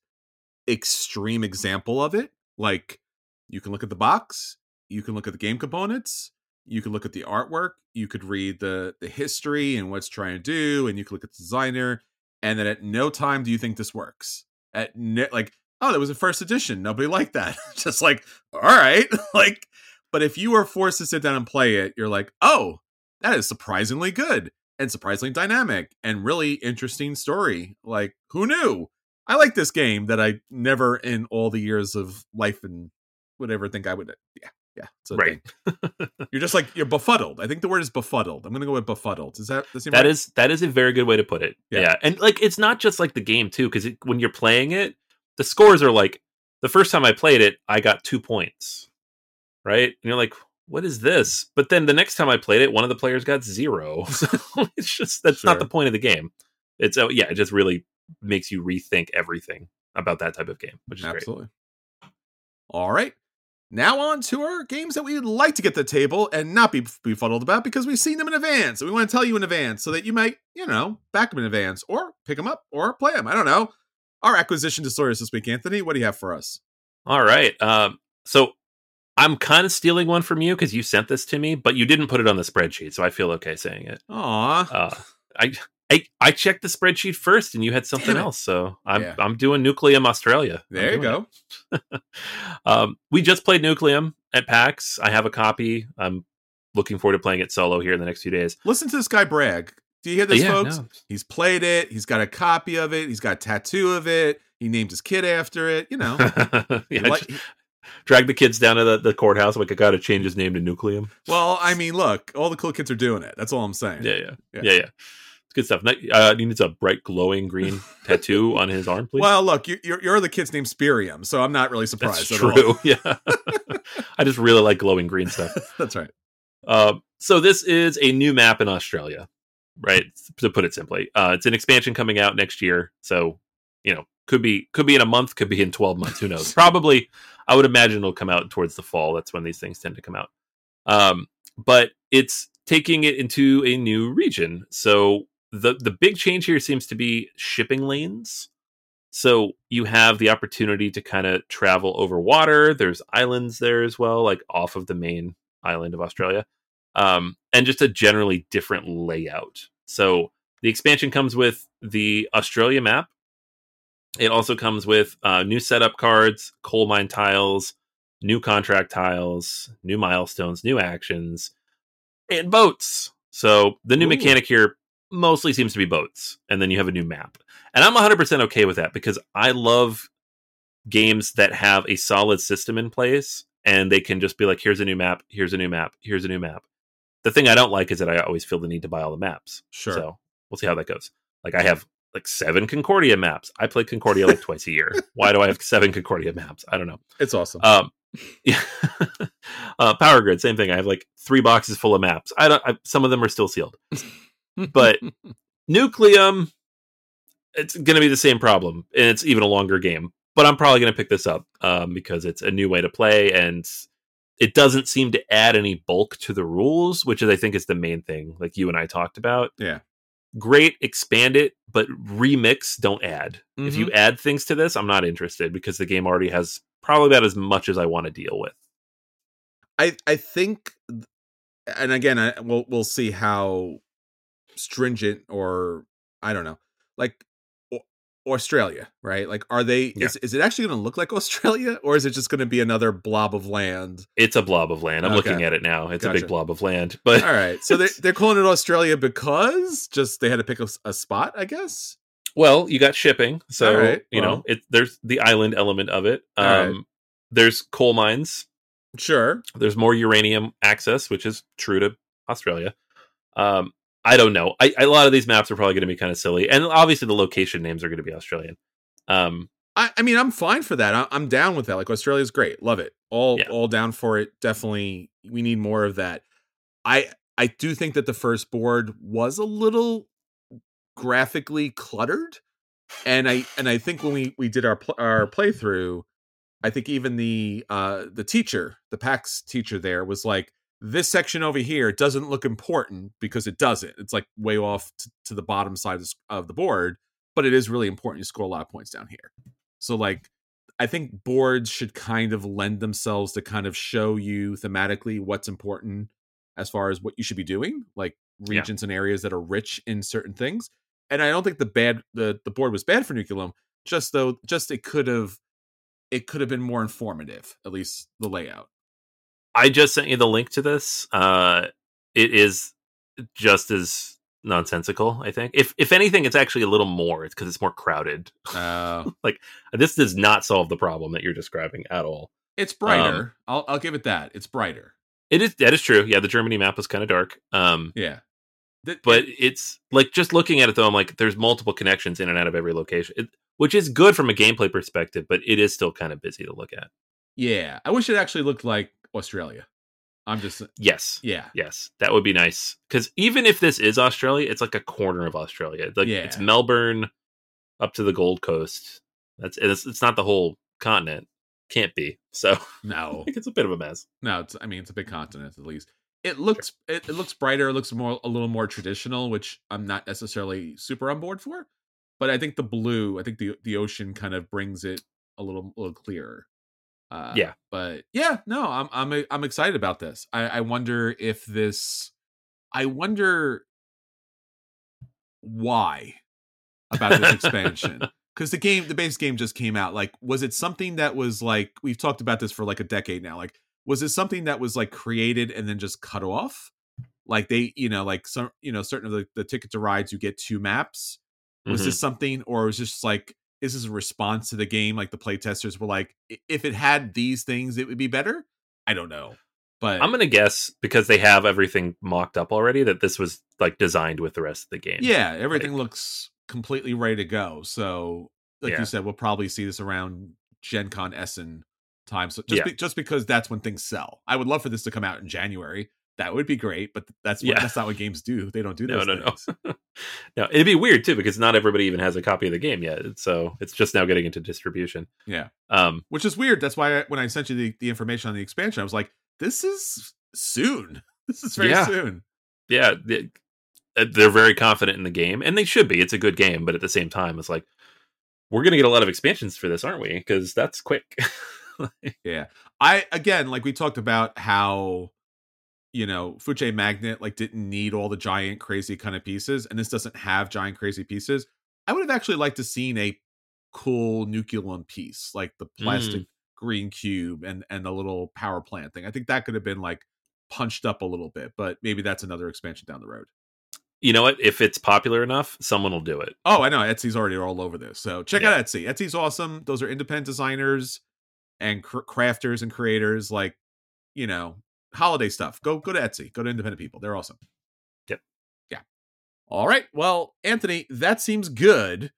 extreme example of it. Like, you can look at the box, you can look at the game components, you can look at the artwork, you could read the the history and what's trying to do, and you can look at the designer, and then at no time do you think this works. At no, like, oh, that was a first edition. Nobody liked that. Just like, all right, like. But if you are forced to sit down and play it, you're like, oh, that is surprisingly good and surprisingly dynamic and really interesting story. Like, who knew? I like this game that I never in all the years of life and would ever think I would. Yeah, yeah. Right. You're just like you're befuddled. I think the word is befuddled. I'm gonna go with befuddled. Is that the same? That is that is a very good way to put it. Yeah. Yeah, and like it's not just like the game too, because when you're playing it, the scores are like the first time I played it, I got two points, right? And you're like, what is this? But then the next time I played it, one of the players got zero. So it's just that's not the point of the game. It's oh yeah, it just really makes you rethink everything about that type of game, which is great. All right. Now on to our games that we'd like to get to the table and not be befuddled about because we've seen them in advance and we want to tell you in advance so that you might, you know, back them in advance or pick them up or play them. I don't know. Our acquisition disorders this week, Anthony. What do you have for us? All right. Um, so I'm kind of stealing one from you because you sent this to me, but you didn't put it on the spreadsheet, so I feel okay saying it. Aw. Uh, I, I I checked the spreadsheet first, and you had something else. So I'm Yeah. I'm doing Nucleum Australia. There you go. um, we just played Nucleum at PAX. I have a copy. I'm looking forward to playing it solo here in the next few days. Listen to this guy brag. Do you hear this, Yeah, folks? no. He's played it. He's got a copy of it. He's got a tattoo of it. He named his kid after it. You know, yeah, He li- just drag the kids down to the, the courthouse. Like I got to change his name to Nucleum. well, I mean, look, all the cool kids are doing it. That's all I'm saying. Yeah, yeah, Yeah. yeah, yeah. It's good stuff. Uh, he needs a bright glowing green tattoo on his arm, please. Well, look, you, you're, you're the kid's named Spirium, so I'm not really surprised. That's at all. true. Yeah, I just really like glowing green stuff. That's right. Um, so this is a new map in Australia, right? To put it simply, uh, it's an expansion coming out next year. So you know, could be could be in a month, could be in twelve months. Who knows? Probably, I would imagine it'll come out towards the fall. That's when these things tend to come out. Um, but it's taking it into a new region. So the the big change here seems to be shipping lanes. So you have the opportunity to kind of travel over water. There's islands there as well, like off of the main island of Australia, um, and just a generally different layout. So the expansion comes with the Australia map. It also comes with uh, new setup cards, coal mine tiles, new contract tiles, new milestones, new actions, and boats. So the new Ooh. mechanic here mostly seems to be boats, and then you have a new map. And I'm 100% okay with that because I love games that have a solid system in place and they can just be like, here's a new map, here's a new map, here's a new map. The thing I don't like is that I always feel the need to buy all the maps. Sure. So we'll see how that goes. Like I have like seven Concordia maps. I play Concordia like twice a year. Why do I have seven Concordia maps? I don't know. It's awesome. Um, yeah. uh, Power Grid, same thing. I have like three boxes full of maps. I don't. I, some of them are still sealed, but Nucleum, it's going to be the same problem, and it's even a longer game. But I'm probably going to pick this up um, because it's a new way to play, and it doesn't seem to add any bulk to the rules, which is I think is the main thing. Like you and I talked about. Yeah. Great, expand it, but remix, don't add. If Mm-hmm. you add things to this, I'm not interested because the game already has probably about as much as I want to deal with. I I think, and again, I, we'll we'll see how stringent or I don't know, like Australia, right? Like, are they? Yeah. Is is it actually going to look like Australia, or is it just going to be another blob of land? It's a blob of land. I'm Okay. looking at it now. It's a big blob of land. But All right, so they they're calling it Australia because just they had to pick a spot, I guess. well, you got shipping, so right, you well. know it. There's the island element of it. Um, right. There's coal mines. Sure. There's more uranium access, which is true to Australia. Um, I don't know. I, a lot of these maps are probably going to be kind of silly, and obviously the location names are going to be Australian. Um, I, I mean, I'm fine for that. I, I'm down with that. Like Australia's great, love it. All Yeah. all down for it. Definitely, we need more of that. I I do think that the first board was a little graphically cluttered, and I and I think when we we did our pl- our playthrough, I think even the uh the teacher, the PAX teacher there was like. This section over here doesn't look important because it doesn't. It's like way off t- to the bottom side of the s- of the board, but it is really important. You score a lot of points down here. So like I think boards should kind of lend themselves to kind of show you thematically what's important as far as what you should be doing, like Yeah. regions and areas that are rich in certain things. And I don't think the bad the the board was bad for Nucleum, just though just it could have it could have been more informative, at least the layout. I just sent you the link to this. Uh, it is just as nonsensical. I think, if if anything, it's actually a little more. It's because it's more crowded. Like This does not solve the problem that you're describing at all. it's brighter. I'll I'll give it that. It's brighter. It is that is true. Yeah, the Germany map was kind of dark. Um, Yeah. Th- but it's like just looking at it though, I'm like, there's multiple connections in and out of every location, it, which is good from a gameplay perspective, but it is still kind of busy to look at. yeah, I wish it actually looked like Australia. I'm just Yes, yeah. yes, that would be nice. Because even if this is Australia, it's like a corner of Australia. It's Like Yeah. it's Melbourne up to the Gold Coast. That's it's, it's not the whole continent. Can't be. So I No. think it's a bit of a mess. No, it's I mean it's a big mm-hmm. continent at least. It looks it, it looks brighter, it looks more a little more traditional, which I'm not necessarily super on board for. But I think the blue, I think the the ocean kind of brings it a little a little clearer. Uh, Yeah. But yeah, no, I'm I'm I'm excited about this. I, I wonder if this I wonder why about this expansion. Because the game, the base game just came out. Like, was it something that was like we've talked about this for like a decade now? Like, was it something that was like created and then just cut off? Like they, you know, like some, you know, certain of the, the ticket to rides, you get two maps. Was Mhm. this something, or was this just like is this a response to the game? Like the playtesters were like, if it had these things, it would be better. I don't know, but I'm gonna guess because they have everything mocked up already that this was like designed with the rest of the game. yeah, everything looks completely ready to go. So, like Yeah. you said, we'll probably see this around Gen Con Essen time. So just Yeah. be, just because that's when things sell. I would love for this to come out in January. That would be great, but that's what, Yeah. that's not what games do. They don't do No, those no, no. things. no, it'd be weird too because not everybody even has a copy of the game yet. So it's just now getting into distribution. Yeah, Um, which is weird. That's why I, when I sent you the, the information on the expansion, I was like, "This is soon. This is very Yeah. soon." yeah, they- uh, they're very confident in the game, and they should be. It's a good game, but at the same time, it's like we're gonna get a lot of expansions for this, aren't we? Because that's quick. Yeah. I again, like we talked about how you know, Food Chain Magnate like didn't need all the giant crazy kind of pieces, and this doesn't have giant crazy pieces. I would have actually liked to seen a cool nucleum piece, like the plastic mm. green cube and and the little power plant thing. I think that could have been like punched up a little bit, but maybe that's another expansion down the road. you know what? If it's popular enough, someone will do it. Oh, I know. Etsy's already all over this. So check Yeah. out Etsy. Etsy's awesome. Those are independent designers and cr- crafters and creators like, you know, holiday stuff. Go go to Etsy. Go to independent people. They're awesome. Yep. Yeah. All right. Well, Anthony, that seems good,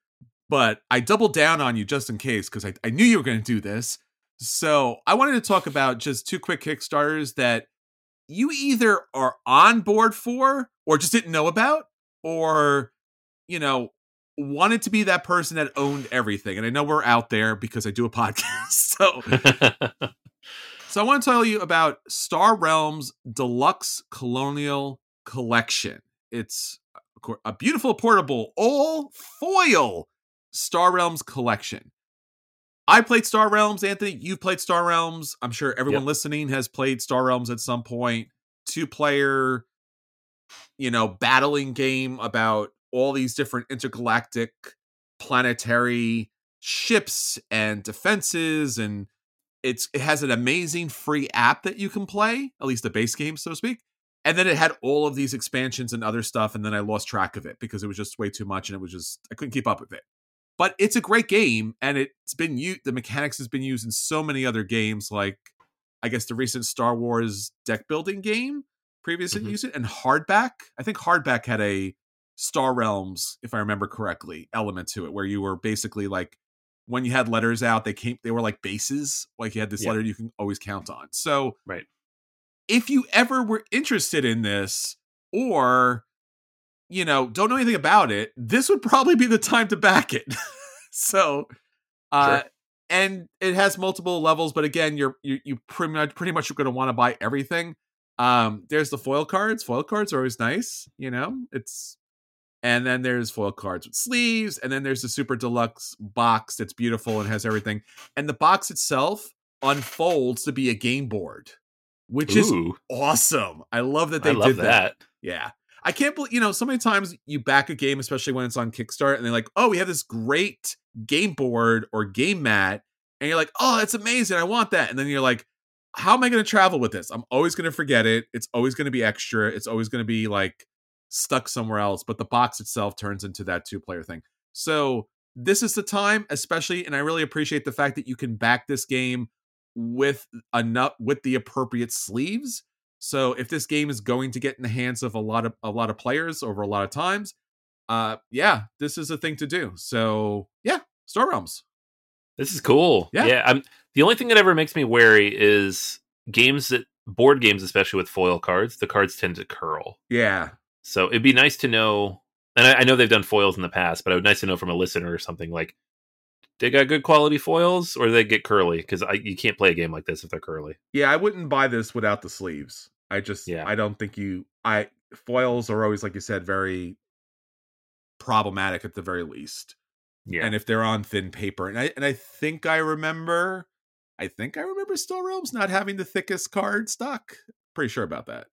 but I doubled down on you just in case because I, I knew you were going to do this. So I wanted to talk about just two quick Kickstarters that you either are on board for or just didn't know about or you know wanted to be that person that owned everything and i know we're out there because i do a podcast so So I want to tell you about Star Realms Deluxe Colonial Collection. It's a beautiful portable all foil Star Realms collection. I played Star Realms, Anthony. You played Star Realms. I'm sure everyone Yep. listening has played Star Realms at some point. Two player, you know, battling game about all these different intergalactic planetary ships and defenses and it's it has an amazing free app that you can play, at least the base game, so to speak. And then it had all of these expansions and other stuff, and then I lost track of it because it was just way too much, and it was just I couldn't keep up with it. But it's a great game, and it's been used. The mechanics has been used in so many other games, like I guess the recent Star Wars deck building game previously Mhm. used it, and Hardback. I think Hardback had a Star Realms, if I remember correctly, element to it, where you were basically like when you had letters out, they came they were like bases, like you had this Yeah. letter you can always count on. So Right. if you ever were interested in this or you know don't know anything about it this would probably be the time to back it so uh Sure. and it has multiple levels but again you're you, you pretty much pretty much going to want to buy everything um there's the foil cards foil cards are always nice you know it's and then there's foil cards with sleeves and then there's the super deluxe box that's beautiful and has everything and the box itself unfolds to be a game board which is awesome. I love that they I love did that. that. Yeah. I can't believe, you know, so many times you back a game, especially when it's on kickstarter and they're like, oh, we have this great game board or game mat. And you're like, oh, that's amazing. I want that. And then you're like, how am I going to travel with this? I'm always going to forget it. It's always going to be extra. It's always going to be like stuck somewhere else. But the box itself turns into that two player thing. So this is the time, especially, and I really appreciate the fact that you can back this game with enough with the appropriate sleeves. So if this game is going to get in the hands of a lot of a lot of players over a lot of times, uh yeah, this is a thing to do. So yeah, Star Realms. This is cool. Yeah. Yeah. I'm the only thing that ever makes me wary is games that board games, especially with foil cards, the cards tend to curl. Yeah. So it'd be nice to know, and I, I know they've done foils in the past, but it would be nice to know from a listener or something like, they got good quality foils or they get curly because you can't play a game like this if they're curly. Yeah, I wouldn't buy this without the sleeves. I just Yeah. I don't think you I foils are always like you said very problematic at the very least. Yeah, And if they're on thin paper and I and I think I remember I think I remember Star Realms not having the thickest card stock. Pretty sure about that.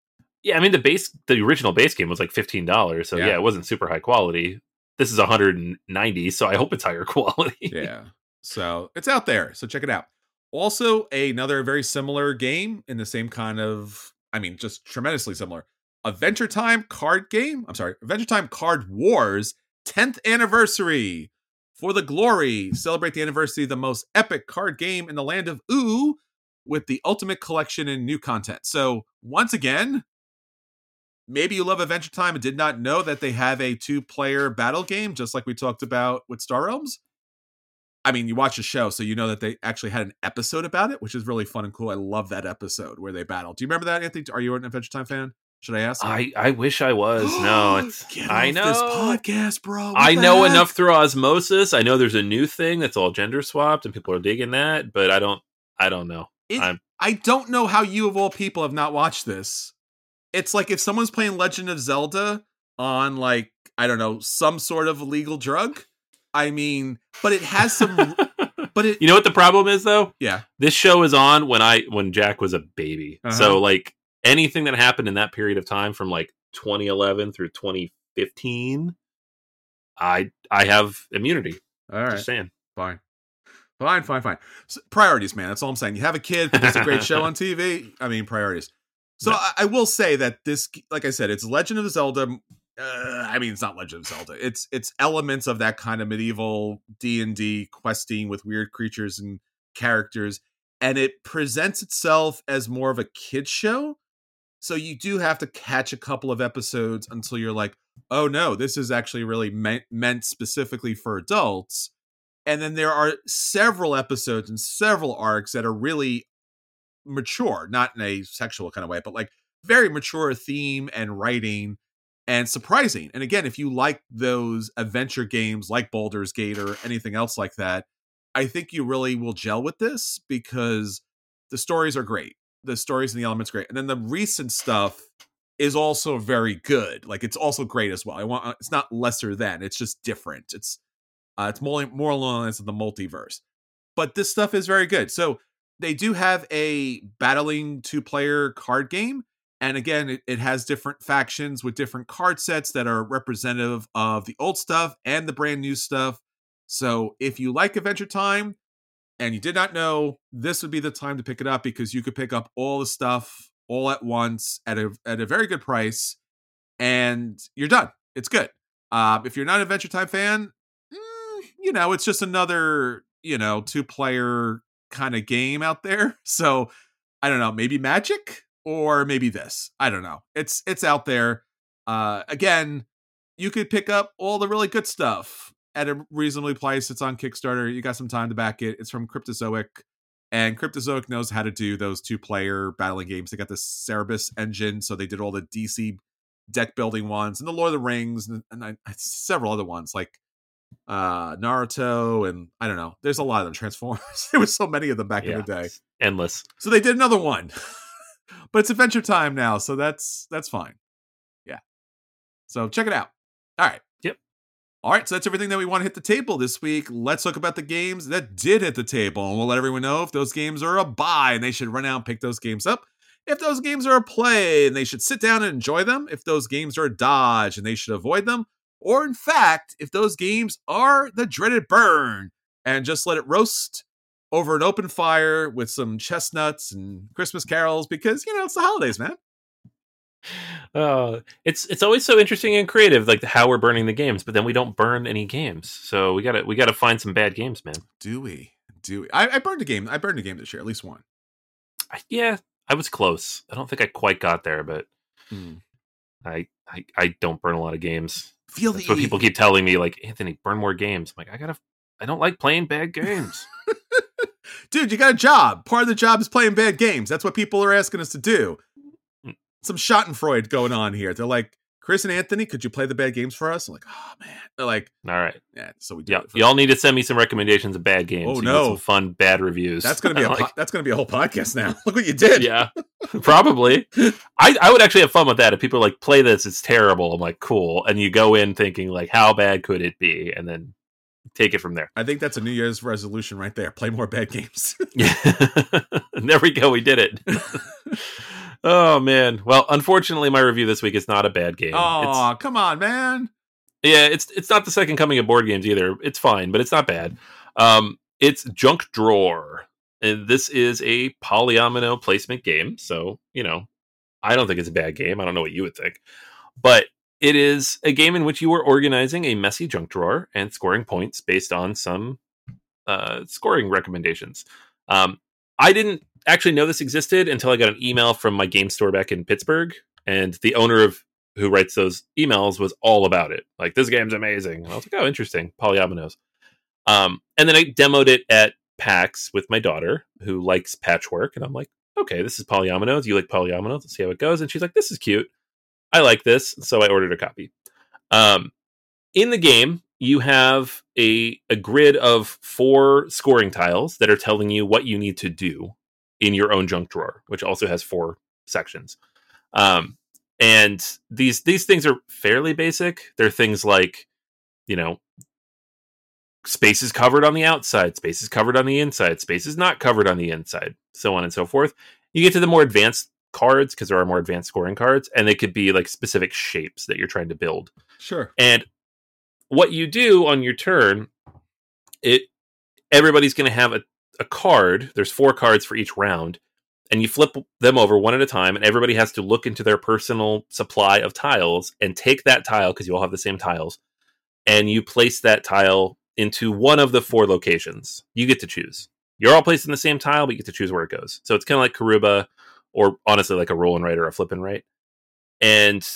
Yeah. I mean, the base, the original base game was like fifteen dollars, so Yeah. yeah. it wasn't super high quality. This is 190, so I hope it's higher quality. yeah. So it's out there. So check it out. Also, another very similar game in the same kind of, I mean, just tremendously similar. Adventure Time card game. I'm sorry, Adventure Time Card Wars 10th anniversary. For the glory, celebrate the anniversary of the most epic card game in the land of Ooh with the ultimate collection and new content. So, once again, maybe you love Adventure Time and did not know that they have a two player battle game, just like we talked about with Star Realms. I mean, you watch the show, so you know that they actually had an episode about it, which is really fun and cool. I love that episode where they battle. Do you remember that, Anthony? Are you an Adventure Time fan? Should I ask? I I wish I was. No, it's I know this podcast, bro. What I know heck? enough through osmosis. I know there's a new thing that's all gender swapped and people are digging that, but I don't I don't know. It- I'm- I don't know how you of all people have not watched this. It's like if someone's playing Legend of Zelda on like I don't know some sort of illegal drug. I mean, but it has some. but it, You know what the problem is though? yeah, This show is on when I when Jack was a baby. Uh-huh. So like anything that happened in that period of time from like 2011 through 2015, I I have immunity. all right. Just saying. Fine. Fine, fine, fine. So, priorities, man. That's all I'm saying. You have a kid, it's a great show on TV. I mean, priorities. So Yeah. I, I will say that this, like I said, it's Legend of Zelda. Uh, I mean, it's not Legend of Zelda. It's it's elements of that kind of medieval D and D questing with weird creatures and characters, and it presents itself as more of a kid show. So you do have to catch a couple of episodes until you're like, oh no, this is actually really meant meant specifically for adults. And then there are several episodes and several arcs that are really mature, not in a sexual kind of way, but like very mature theme and writing and surprising. And again, if you like those adventure games like Baldur's Gate or anything else like that, I think you really will gel with this because The stories are great. The stories and the elements great. And then the recent stuff is also very good. Like it's also great as well. I want it's not lesser than. It's just different. It's uh, it's more more along the lines of the multiverse. But this stuff is very good. So they do have a battling two player card game. And again, it, it has different factions with different card sets that are representative of the old stuff and the brand new stuff. So if you like Adventure Time and you did not know, this would be the time to pick it up because you could pick up all the stuff all at once at a at a very good price, and you're done. It's good. Um, if you're not an Adventure Time fan, mm, you know it's just another you know two player kind of game out there. So I don't know, maybe Magic or maybe this. I don't know. It's it's out there. Uh, again, you could pick up all the really good stuff at a reasonably price. It's on Kickstarter. You got some time to back it. It's from Cryptozoic, and Cryptozoic knows how to do those two player battling games. They got the Cerberus engine, so they did all the DC deck building ones and the Lord of the Rings and, and I, several other ones like uh Naruto and I don't know. There's a lot of them. Transformers. there was so many of them back yeah, in the day. Endless. So they did another one. but it's Adventure Time now, so that's that's fine. Yeah. So check it out. All right. Yep. All right, so that's everything that we want to hit the table this week. Let's talk about the games that did hit the table, and we'll let everyone know if those games are a buy and they should run out and pick those games up. If those games are a play and they should sit down and enjoy them. If those games are a dodge and they should avoid them. Or, in fact, if those games are the dreaded burn and just let it roast over an open fire with some chestnuts and Christmas carols because, you know, it's the holidays, man uh, it's it's always so interesting and creative, like how we're burning the games, but then we don't burn any games. So we gotta we gotta find some bad games, man. Do we? Do we? I, I burned a game. I burned a game this year, at least one. I, yeah, I was close. I don't think I quite got there, but hmm. I, I I don't burn a lot of games. Feel That's the what people keep telling me, like Anthony, burn more games. I'm like, I gotta. I don't like playing bad games. Dude, you got a job. Part of the job is playing bad games. That's what people are asking us to do mm. some Schadenfreude going on here. They're like, Chris and Anthony, could you play the bad games for us? I'm like, oh man. They're like, all right, yeah. So we. Yeah, y'all need to send me some recommendations of bad games. Oh no, Some fun bad reviews. That's gonna be a like, that's gonna be a whole podcast now. Look what you did. Yeah, probably. I I would actually have fun with that if people like play this. It's terrible. I'm like, cool, and you go in thinking like, how bad could it be, and then take it from there. I think that's a New Year's resolution right there. Play more bad games. yeah. there we go. We did it. Oh man. Well, unfortunately, my review this week is not a bad game. Oh, come on, man. Yeah, it's it's not the second coming of board games either. It's fine, but it's not bad. Um, it's Junk Drawer, and this is a polyomino placement game. So you know, I don't think it's a bad game. I don't know what you would think, but it is a game in which you are organizing a messy junk drawer and scoring points based on some uh, scoring recommendations. Um, I didn't actually know this existed until I got an email from my game store back in Pittsburgh, and the owner of who writes those emails was all about it. Like this game's amazing. And I was like, oh, interesting, polyominoes. Um, and then I demoed it at PAX with my daughter, who likes patchwork, and I'm like, okay, this is polyominoes. You like polyominoes? Let's see how it goes. And she's like, this is cute. I like this, so I ordered a copy. Um, in the game, you have a a grid of four scoring tiles that are telling you what you need to do in your own junk drawer, which also has four sections. Um, and these these things are fairly basic. They're things like, you know, space is covered on the outside, space is covered on the inside, space is not covered on the inside, so on and so forth. You get to the more advanced cards because there are more advanced scoring cards, and they could be like specific shapes that you're trying to build. Sure. And what you do on your turn, it everybody's going to have a a card. There's four cards for each round, and you flip them over one at a time, and everybody has to look into their personal supply of tiles and take that tile because you all have the same tiles, and you place that tile into one of the four locations. You get to choose. You're all placed in the same tile, but you get to choose where it goes. So it's kind of like Karuba, or honestly, like a roll and write or a flip and write. And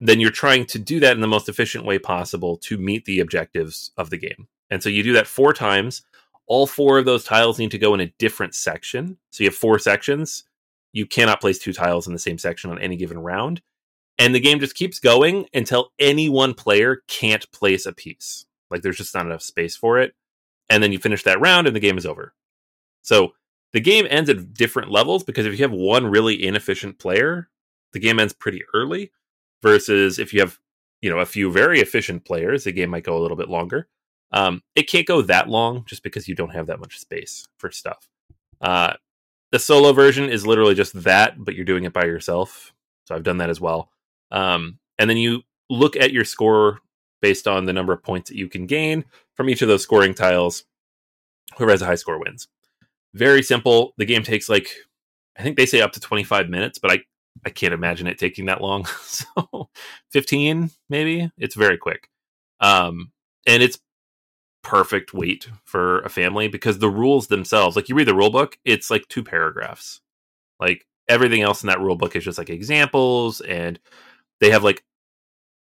then you're trying to do that in the most efficient way possible to meet the objectives of the game. And so you do that four times all four of those tiles need to go in a different section. So you have four sections. You cannot place two tiles in the same section on any given round. And the game just keeps going until any one player can't place a piece. Like there's just not enough space for it. And then you finish that round and the game is over. So the game ends at different levels because if you have one really inefficient player, the game ends pretty early. Versus if you have, you know, a few very efficient players, the game might go a little bit longer. Um, it can't go that long just because you don't have that much space for stuff. Uh, the solo version is literally just that, but you're doing it by yourself. So I've done that as well. Um, and then you look at your score based on the number of points that you can gain from each of those scoring tiles. Whoever has a high score wins. Very simple. The game takes like I think they say up to 25 minutes, but I I can't imagine it taking that long. so 15 maybe. It's very quick. Um and it's perfect weight for a family because the rules themselves, like you read the rule book, it's like two paragraphs. Like everything else in that rule book is just like examples and they have like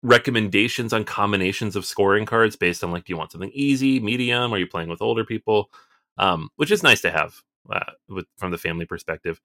recommendations on combinations of scoring cards based on like do you want something easy medium are you playing with older people? Um, which is nice to have uh, with, from the family perspective.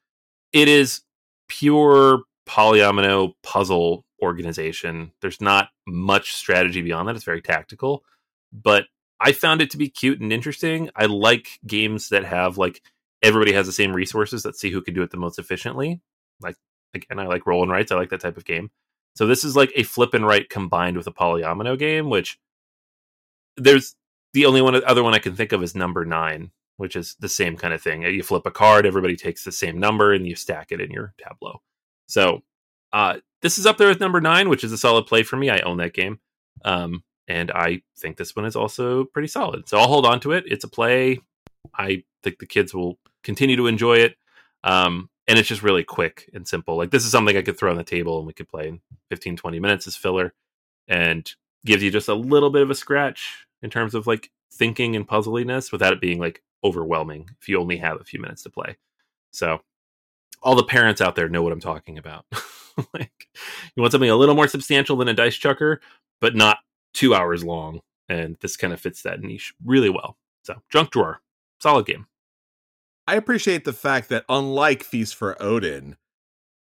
It is pure polyomino puzzle organization. There's not much strategy beyond that. It's very tactical but i found it to be cute and interesting i like games that have like everybody has the same resources let's see who can do it the most efficiently like again i like roll and writes i like that type of game so this is like a flip and right combined with a polyomino game, which there's the only one other one I can think of is number nine, which is the same kind of thing. You flip a card, everybody takes the same number, and you stack it in your tableau. So uh, this is up there with number nine, which is a solid play for me. I own that game, um, and I think this one is also pretty solid. So I'll hold on to it. It's a play. I think the kids will continue to enjoy it. Um, and it's just really quick and simple. Like this is something I could throw on the table and we could play in 15 20 minutes as filler and gives you just a little bit of a scratch in terms of like thinking and puzzliness without it being like overwhelming if you only have a few minutes to play. So all the parents out there know what I'm talking about. like you want something a little more substantial than a dice chucker, but not 2 hours long and this kind of fits that niche really well. So, junk drawer, solid game. I appreciate the fact that unlike Feast for Odin,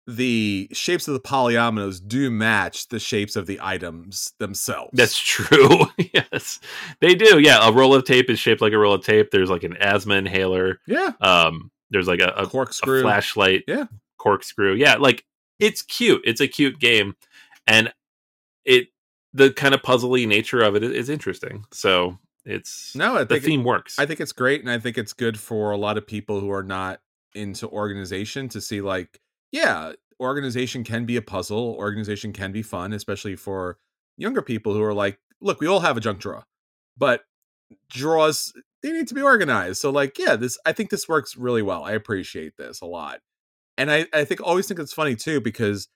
the shapes of the polyominoes do match the shapes of the items themselves. That's true. yes, they do. Yeah, a roll of tape is shaped like a roll of tape. There's like an asthma inhaler. Yeah. Um. There's like a, a corkscrew, a flashlight. Yeah. Corkscrew. Yeah. Like it's cute. It's a cute game, and it the kind of puzzly nature of it is interesting. So it's no, I the theme it, works. I think it's great, and I think it's good for a lot of people who are not into organization to see like, yeah, organization can be a puzzle. Organization can be fun, especially for younger people who are like, look, we all have a junk drawer, but draws they need to be organized. So like, yeah, this I think this works really well. I appreciate this a lot. And I, I think always think it's funny too, because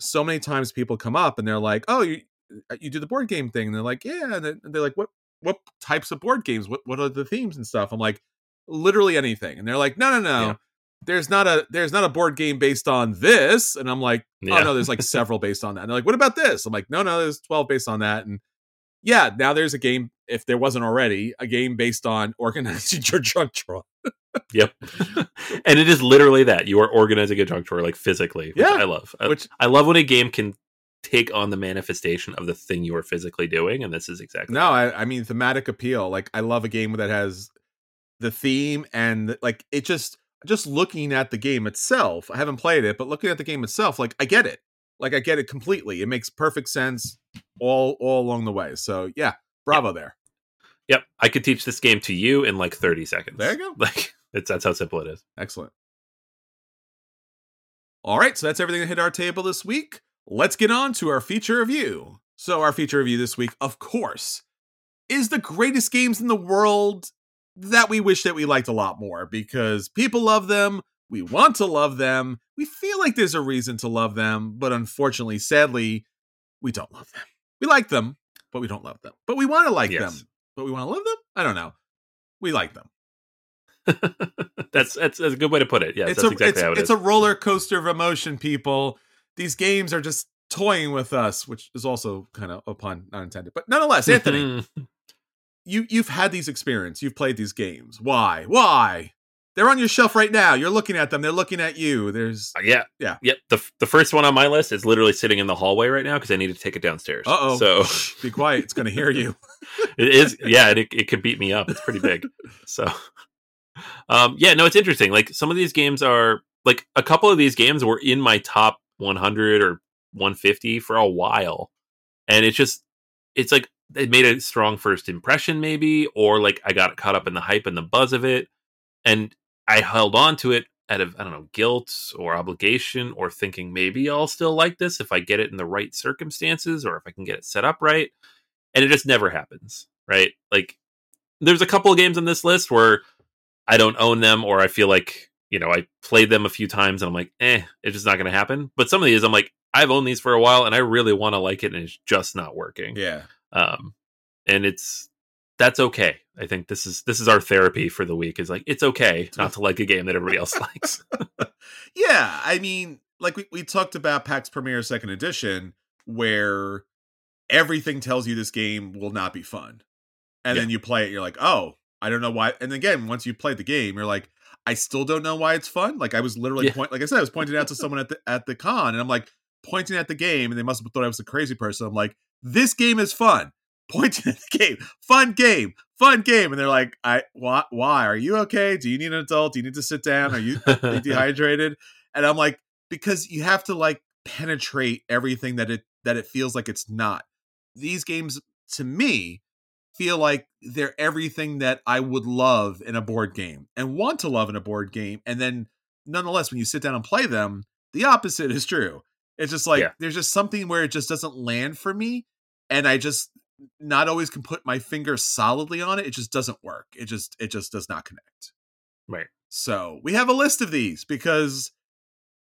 so many times people come up and they're like, Oh, you Uh, you do the board game thing, and they're like, Yeah, and they're like, What what types of board games? What what are the themes and stuff? I'm like, literally anything. And they're like, no, no, no. Yeah. There's not a there's not a board game based on this. And I'm like, oh yeah. no, there's like several based on that. And they're like, what about this? I'm like, no, no, there's 12 based on that. And yeah, now there's a game, if there wasn't already, a game based on organizing your junk drawer. yep. and it is literally that. You are organizing a junk drawer like physically, which yeah. I love. Which I love when a game can take on the manifestation of the thing you are physically doing and this is exactly no I, I, mean thematic appeal like i love a game that has the theme and like it just just looking at the game itself i haven't played it but looking at the game itself like i get it. Like i get it completely. It makes perfect sense all all along the way. So yeah bravo yep. there. Yep i could teach this game to you in like 30 seconds. There you go. Like it's that's how simple it is. Excellent. All right so that's everything that hit our table this week let's get on to our feature review. So, our feature review this week, of course, is the greatest games in the world that we wish that we liked a lot more because people love them. We want to love them. We feel like there's a reason to love them, but unfortunately, sadly, we don't love them. We like them, but we don't love them. But we want to like yes. them, but we want to love them. I don't know. We like them. that's, that's, that's a good way to put it. Yeah, it's that's a, exactly it's, how it it's a roller coaster of emotion, people these games are just toying with us, which is also kind of a pun, not intended. But nonetheless, Anthony, you you've had these experiences. You've played these games. Why? Why? They're on your shelf right now. You're looking at them. They're looking at you. There's uh, yeah, yeah, yep. The the first one on my list is literally sitting in the hallway right now because I need to take it downstairs. Uh oh. So be quiet. It's going to hear you. it is. Yeah, it it could beat me up. It's pretty big. So um, yeah, no, it's interesting. Like some of these games are like a couple of these games were in my top 100 or 150 for a while, and it's just it's like it made a strong first impression, maybe, or like I got caught up in the hype and the buzz of it, and I held on to it out of I don't know guilt or obligation or thinking maybe I'll still like this if I get it in the right circumstances or if I can get it set up right, and it just never happens, right? Like there's a couple of games on this list where I don't own them or I feel like you know I played them a few times and I'm like eh, it's just not going to happen. But some of these I'm like I've owned these for a while and I really want to like it and it's just not working. Yeah. Um, and it's that's okay. I think this is this is our therapy for the week. Is like it's okay not to like a game that everybody else likes. yeah, I mean, like we, we talked about PAX Pamir Second Edition, where everything tells you this game will not be fun, and Yeah. then you play it, you're like, oh, I don't know why. And again, once you play the game, you're like, I still don't know why it's fun. Like I was literally Yeah. point, like I said, I was pointing out to someone at the at the con, and I'm like pointing at the game, and they must have thought I was a crazy person. I'm like, this game is fun. Pointing at the game, fun game, fun game, and they're like, I why why are you okay? Do you need an adult? Do you need to sit down? Are you are you dehydrated? And I'm like, because you have to like penetrate everything that it that it feels like it's not. These games to me feel like they're everything that I would love in a board game and want to love in a board game. And then nonetheless, when you sit down and play them, the opposite is true. It's just like Yeah. there's just something where it just doesn't land for me. And I just not always can put my finger solidly on it. It just doesn't work. It just it just does not connect. right. So we have a list of these because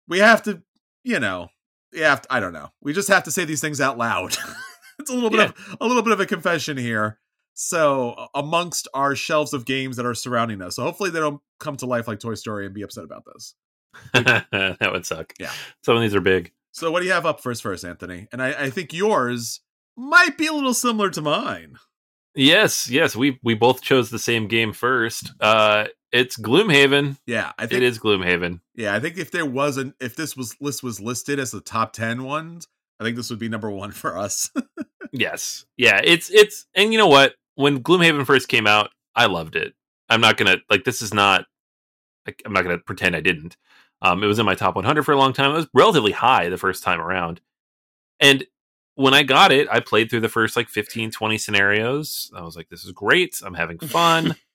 we have to, you know, we have to, I don't know. We just have to say these things out loud. it's a little bit of a little bit of a confession here. So amongst our shelves of games that are surrounding us, so hopefully they don't come to life like Toy Story and be upset about this. that would suck. Yeah. Some of these are big. So what do you have up first, first, Anthony? And I, I think yours might be a little similar to mine. Yes, yes. We we both chose the same game first. Uh it's Gloomhaven. Yeah, I think is Gloomhaven. Yeah, I think if there was an if this was list was listed as the top ten ones, I think this would be number one for us. Yes. Yeah, it's it's and you know what? When Gloomhaven first came out, I loved it. I'm not going to like this is not like, I'm not to pretend I didn't. Um it was in my top 100 for a long time. It was relatively high the first time around. And when I got it, I played through the first like 15 20 scenarios. I was like this is great. I'm having fun.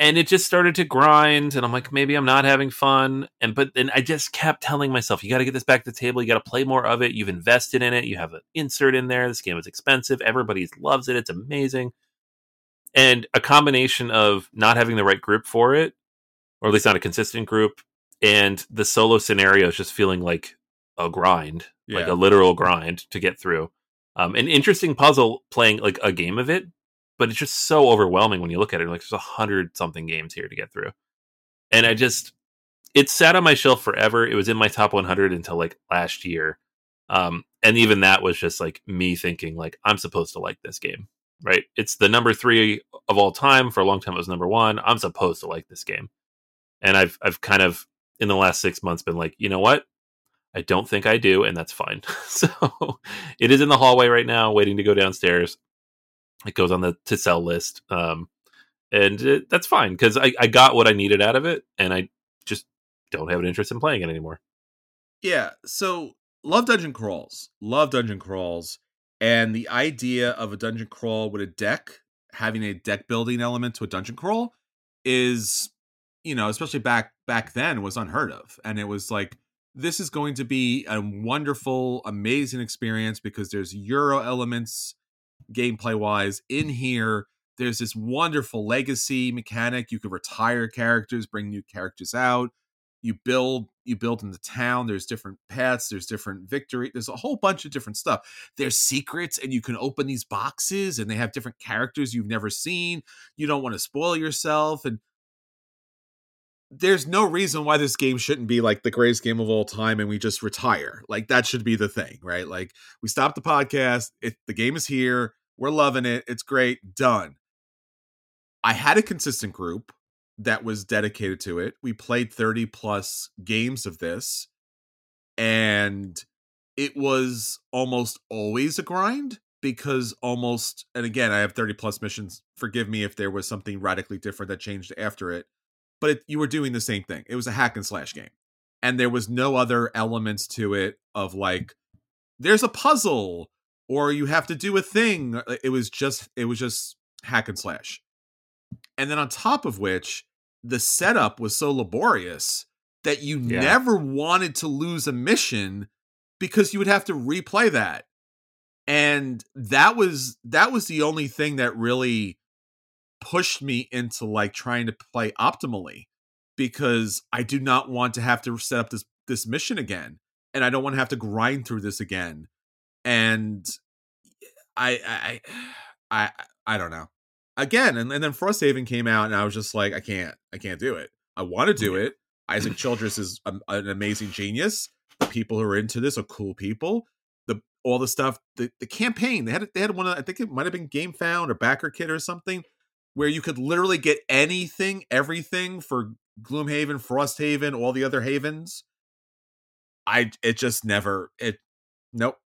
and it just started to grind and i'm like maybe i'm not having fun and but then i just kept telling myself you got to get this back to the table you got to play more of it you've invested in it you have an insert in there this game is expensive everybody loves it it's amazing and a combination of not having the right group for it or at least not a consistent group and the solo scenario is just feeling like a grind like a literal grind to get through um, an interesting puzzle playing like a game of it but it's just so overwhelming when you look at it. Like there's a hundred something games here to get through, and I just it sat on my shelf forever. It was in my top 100 until like last year, um, and even that was just like me thinking like I'm supposed to like this game, right? It's the number three of all time. For a long time, it was number one. I'm supposed to like this game, and I've I've kind of in the last six months been like, you know what? I don't think I do, and that's fine. so it is in the hallway right now, waiting to go downstairs it goes on the to sell list um and it, that's fine because I, I got what i needed out of it and i just don't have an interest in playing it anymore Yeah, so love dungeon crawls. Love dungeon crawls. And the idea of a dungeon crawl with a deck, having a deck building element to a dungeon crawl is, you know, especially back back then was unheard of. And it was like this is going to be a wonderful, amazing experience because there's euro elements gameplay wise in here. There's this wonderful legacy mechanic. You can retire characters, bring new characters out you build you build in the town there's different paths there's different victory there's a whole bunch of different stuff. There's secrets and you can open these boxes and they have different characters you've never seen. You don't want to spoil yourself and there's no reason why this game shouldn't be like the greatest game of all time and we just retire. Like that should be the thing right? Like we stop the podcast it, the game is here we're loving it it's great done. I had a consistent group that was dedicated to it. We played 30 plus games of this and it was almost always a grind because almost and again I have 30 plus missions. Forgive me if there was something radically different that changed after it. but it, you were doing the same thing. It was a hack and slash game, and there was no other elements to it of like there's a puzzle or you have to do a thing. It was just it was just hack and slash, and then on top of which the setup was so laborious that you Yeah. never wanted to lose a mission because you would have to replay that. And that was that was the only thing that really pushed me into like trying to play optimally because I do not want to have to set up this this mission again and I don't want to have to grind through this again. And I I I I, I don't know again and, and then Frosthaven came out and I was just like I can't I can't do it. I want to do it. Isaac Childres is a, an amazing genius. The people who are into this are cool people. The all the stuff the, the campaign they had they had one of, I think it might have been GameFound or BackerKit or something where you could literally get anything everything for Gloomhaven Frosthaven all the other havens. I it just never it nope.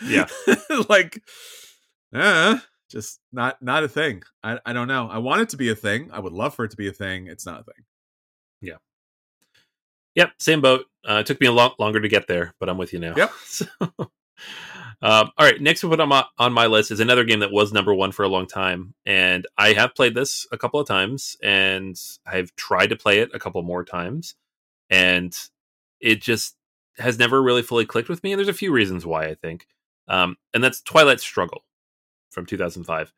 Yeah. like uh just not not a thing I, I don't know I want it to be a thing I would love for it to be a thing it's not a thing Yeah. Yep, same boat. Uh, it took me a lot longer to get there, but I'm with you now. Yep. So, um, all right, next one on my, on my list is another game that was number one for a long time, and I have played this a couple of times, and I've tried to play it a couple more times, and it just has never really fully clicked with me. And there's a few reasons why I think, um, and that's Twilight Struggle from 2005.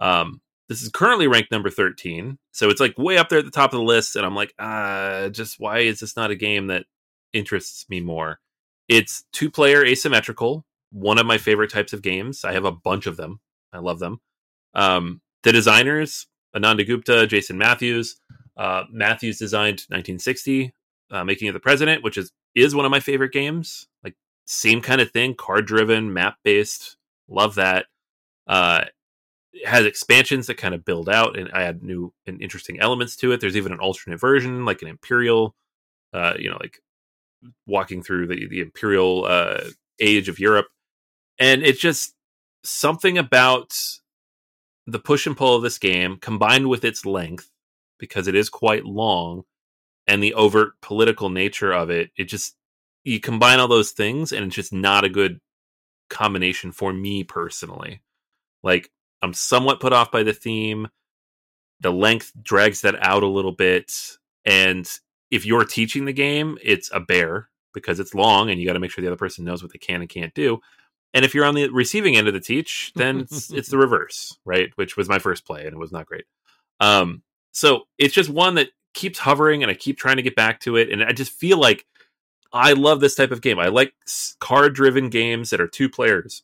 Um, this is currently ranked number 13 so it's like way up there at the top of the list and i'm like uh just why is this not a game that interests me more? It's two player asymmetrical one of my favorite types of games. I have a bunch of them. I love them. Um the designers ananda gupta jason matthews uh matthews designed 1960 uh, making of the president which is is one of my favorite games. Like same kind of thing card driven map based love that uh has expansions that kind of build out and add new and interesting elements to it. There's even an alternate version, like an imperial, uh, you know, like walking through the the imperial uh, age of Europe, and it's just something about the push and pull of this game, combined with its length, because it is quite long, and the overt political nature of it. It just you combine all those things, and it's just not a good combination for me personally. Like I'm somewhat put off by the theme. The length drags that out a little bit. And if you're teaching the game, it's a bear because it's long and you got to make sure the other person knows what they can and can't do. And if you're on the receiving end of the teach, then it's, it's the reverse, right? Which was my first play and it was not great. Um, so it's just one that keeps hovering and I keep trying to get back to it. And I just feel like I love this type of game. I like card driven games that are two players.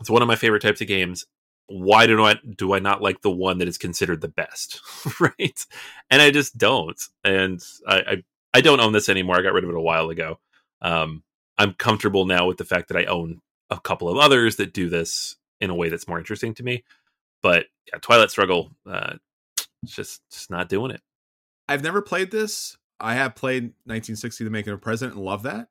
It's one of my favorite types of games why do I do I not like the one that is considered the best, right? And I just don't, and I, I I don't own this anymore. I got rid of it a while ago. Um, I'm comfortable now with the fact that I own a couple of others that do this in a way that's more interesting to me. But yeah, Twilight Struggle, uh, just just not doing it. I've never played this. I have played 1960 The Making of President and love that.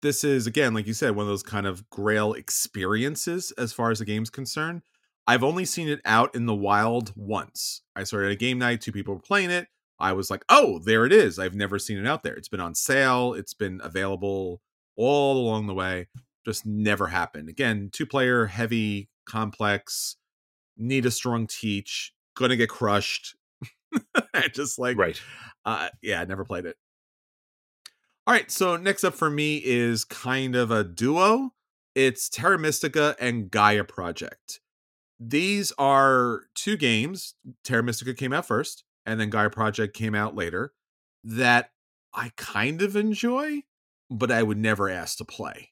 This is again, like you said, one of those kind of grail experiences as far as the game's concerned. I've only seen it out in the wild once. I started a game night, two people were playing it. I was like, oh, there it is. I've never seen it out there. It's been on sale, it's been available all along the way. Just never happened. Again, two player, heavy, complex, need a strong teach, gonna get crushed. just like, Right. uh, yeah, I never played it. All right, so next up for me is kind of a duo. It's Terra Mystica and Gaia Project these are two games. Terra Mystica came out first, and then Gaia Project came out later. That I kind of enjoy, but I would never ask to play.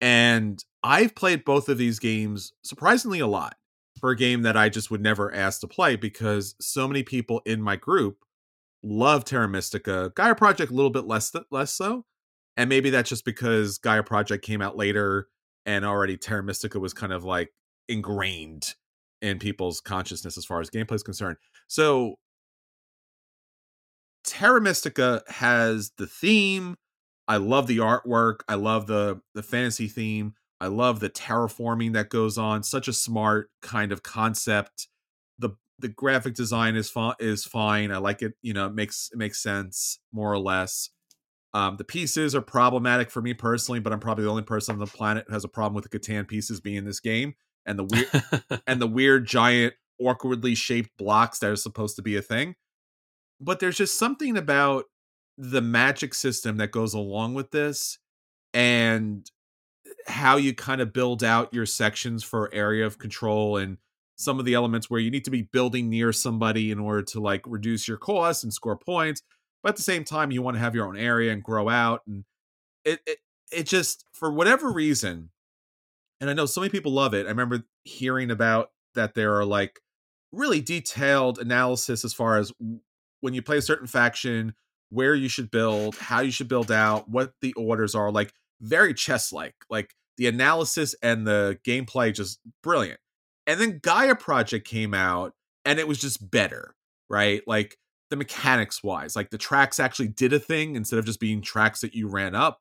And I've played both of these games surprisingly a lot for a game that I just would never ask to play because so many people in my group love Terra Mystica. Gaia Project a little bit less less so, and maybe that's just because Gaia Project came out later and already Terra Mystica was kind of like ingrained in people's consciousness as far as gameplay is concerned. So Terra Mystica has the theme. I love the artwork. I love the the fantasy theme. I love the terraforming that goes on. Such a smart kind of concept. The graphic design is fine is fine. I like it, you know, it makes it makes sense more or less. Um, the pieces are problematic for me personally, but I'm probably the only person on the planet who has a problem with the Catan pieces being in this game and the weird and the weird giant awkwardly shaped blocks that are supposed to be a thing. But there's just something about the magic system that goes along with this and how you kind of build out your sections for area of control and some of the elements where you need to be building near somebody in order to like reduce your costs and score points but at the same time you want to have your own area and grow out and it, it it just for whatever reason and i know so many people love it i remember hearing about that there are like really detailed analysis as far as when you play a certain faction where you should build how you should build out what the orders are like very chess like like the analysis and the gameplay just brilliant and then gaia project came out and it was just better right like the mechanics wise. Like the tracks actually did a thing instead of just being tracks that you ran up.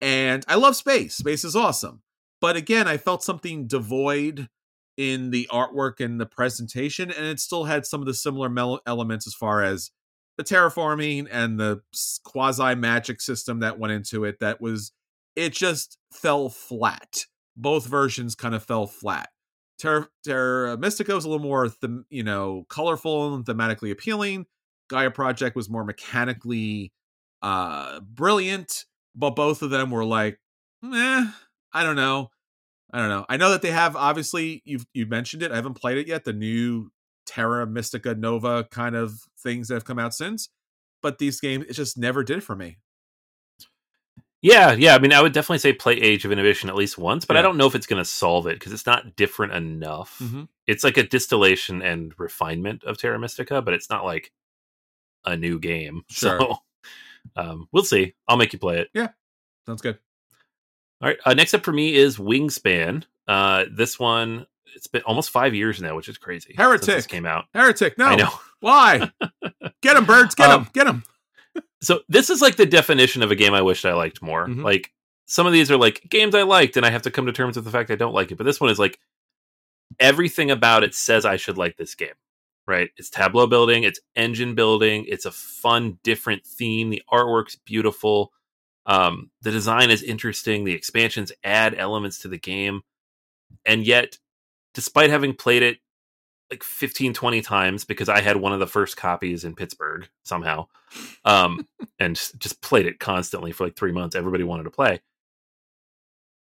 And I love space. Space is awesome. But again, I felt something devoid in the artwork and the presentation, and it still had some of the similar mel- elements as far as the terraforming and the quasi magic system that went into it. That was, it just fell flat. Both versions kind of fell flat. Terra, Terra Mystica was a little more, them, you know, colorful and thematically appealing. Gaia Project was more mechanically uh brilliant, but both of them were like, eh, I don't know. I don't know. I know that they have obviously you've you mentioned it. I haven't played it yet. The new Terra Mystica Nova kind of things that have come out since, but these games it just never did for me. Yeah, yeah. I mean, I would definitely say play Age of Innovation at least once, but yeah. I don't know if it's going to solve it because it's not different enough. Mm-hmm. It's like a distillation and refinement of Terra Mystica, but it's not like a new game. Sure. So um, we'll see. I'll make you play it. Yeah, sounds good. All right. Uh, next up for me is Wingspan. Uh, this one it's been almost five years now, which is crazy. Heretic came out. Heretic. No, I know. Why? get him, birds. Get um, him. Get him. So this is like the definition of a game I wished I liked more. Mm-hmm. Like some of these are like games I liked, and I have to come to terms with the fact I don't like it. But this one is like everything about it says I should like this game right? It's tableau building, it's engine building, it's a fun, different theme. The artwork's beautiful. Um, the design is interesting. The expansions add elements to the game. And yet, despite having played it like 15, 20 times, because I had one of the first copies in Pittsburgh somehow, um, and just played it constantly for like three months, everybody wanted to play.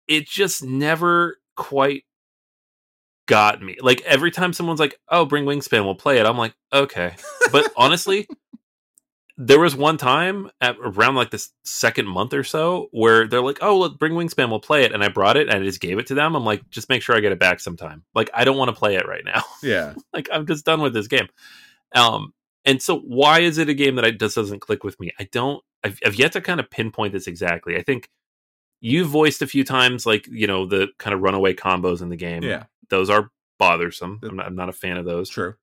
It just never quite got me. Like every time someone's like, "Oh, bring Wingspan, we'll play it." I'm like, "Okay." But honestly, there was one time at around like the second month or so where they're like, "Oh, let bring Wingspan, we'll play it." And I brought it and I just gave it to them. I'm like, "Just make sure I get it back sometime." Like I don't want to play it right now. Yeah. like I'm just done with this game. Um and so why is it a game that I, just doesn't click with me? I don't I've, I've yet to kind of pinpoint this exactly. I think you voiced a few times like you know the kind of runaway combos in the game yeah those are bothersome. I'm not, I'm not a fan of those. True.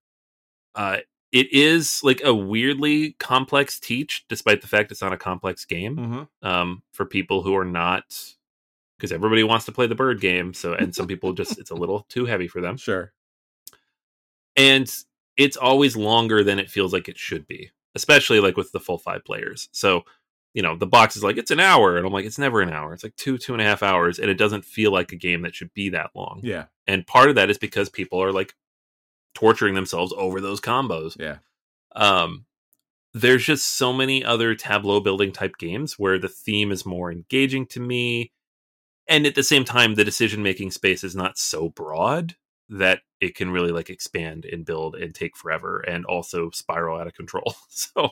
Uh, it is like a weirdly complex teach, despite the fact it's not a complex game. Mm-hmm. Um, for people who are not, because everybody wants to play the bird game. So, and some people just it's a little too heavy for them. Sure. And it's always longer than it feels like it should be, especially like with the full five players. So you know, the box is like, it's an hour. And I'm like, it's never an hour. It's like two, two and a half hours. And it doesn't feel like a game that should be that long. Yeah. And part of that is because people are like torturing themselves over those combos. Yeah. Um, there's just so many other tableau building type games where the theme is more engaging to me. And at the same time, the decision making space is not so broad that it can really like expand and build and take forever and also spiral out of control. so,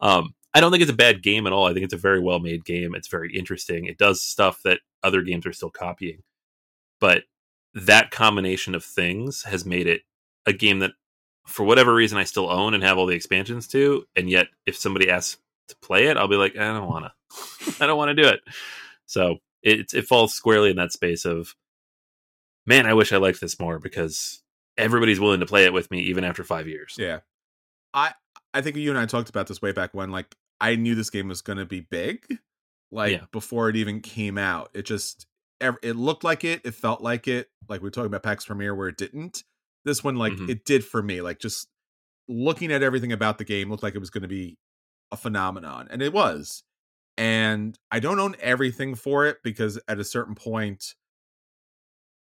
um, I don't think it's a bad game at all. I think it's a very well made game. It's very interesting. It does stuff that other games are still copying. But that combination of things has made it a game that, for whatever reason, I still own and have all the expansions to. And yet, if somebody asks to play it, I'll be like, I don't want to. I don't want to do it. So it it falls squarely in that space of, man, I wish I liked this more because everybody's willing to play it with me even after five years. Yeah. I I think you and I talked about this way back when. Like I knew this game was going to be big, like yeah. before it even came out. It just it looked like it, it felt like it. Like we are talking about PAX Pamir where it didn't. This one, like mm-hmm. it did for me. Like just looking at everything about the game looked like it was going to be a phenomenon and it was and i don't own everything for it because at a certain point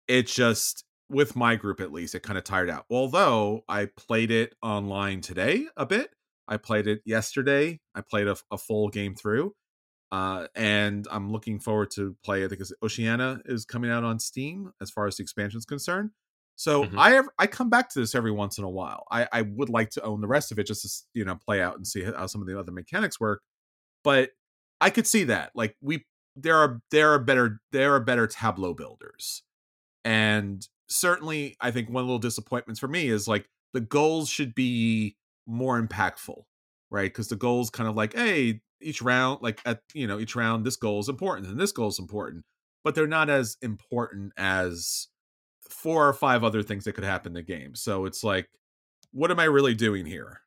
it just with my group at least it kind of tired out although i played it online today a bit i played it yesterday i played a, a full game through uh, and i'm looking forward to play i think oceania is coming out on steam as far as the expansion is concerned so Mhm. I have, I come back to this every once in a while. I, I would like to own the rest of it just to you know play out and see how some of the other mechanics work. But I could see that like we there are there are better there are better tableau builders, and certainly I think one little disappointments for me is like the goals should be more impactful, right? Because the goals kind of like hey each round like at you know each round this goal is important and this goal is important, but they're not as important as four or five other things that could happen in the game. So it's like, what am I really doing here?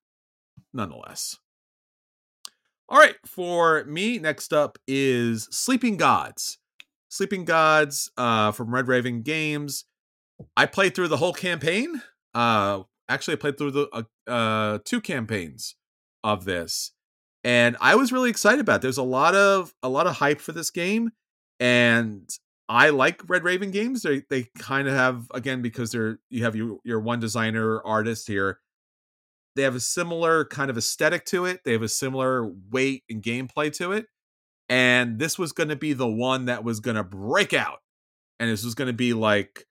Nonetheless. All right, for me, next up is Sleeping Gods. Sleeping Gods uh, from Red Raven Games. I played through the whole campaign. Uh, actually, I played through the uh, uh, two campaigns of this, and I was really excited about. It. There's a lot of a lot of hype for this game, and I like Red Raven games. They they kind of have again because they're you have your your one designer artist here. They have a similar kind of aesthetic to it. They have a similar weight and gameplay to it. And this was going to be the one that was going to break out. And this was going to be like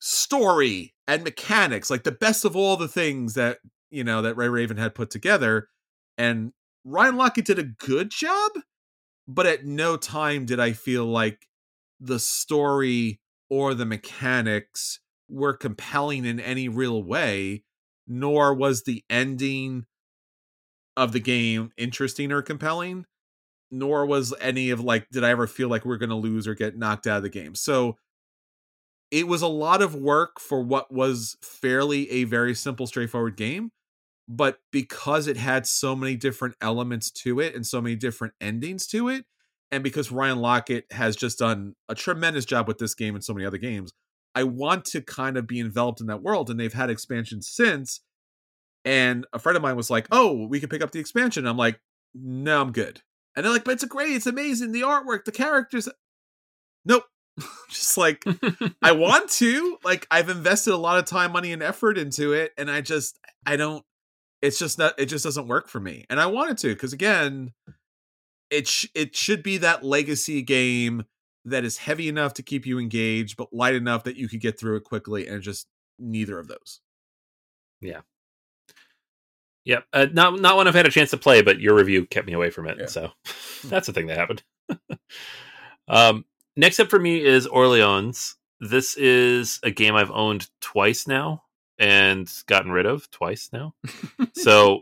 story and mechanics, like the best of all the things that, you know, that Red Raven had put together. And Ryan Laukat did a good job, but at no time did I feel like the story or the mechanics were compelling in any real way, nor was the ending of the game interesting or compelling, nor was any of like, did I ever feel like we are going to lose or get knocked out of the game? So it was a lot of work for what was fairly a very simple, straightforward game. But because it had so many different elements to it and so many different endings to it, and because Ryan Laukat has just done a tremendous job with this game and so many other games, I want to kind of be enveloped in that world. And they've had expansions since. And a friend of mine was like, "Oh, we could pick up the expansion." I'm like, "No, I'm good." And they're like, "But it's great. It's amazing. The artwork, the characters." Nope. just like I want to. Like I've invested a lot of time, money, and effort into it, and I just I don't. It's just not. It just doesn't work for me. And I wanted to because again, it sh- it should be that legacy game that is heavy enough to keep you engaged, but light enough that you could get through it quickly. And just neither of those. yeah Yep. Uh, not not one I've had a chance to play, but your review kept me away from it. Yeah. So that's the thing that happened. um, next up for me is Orleans. This is a game I've owned twice now and gotten rid of twice now. so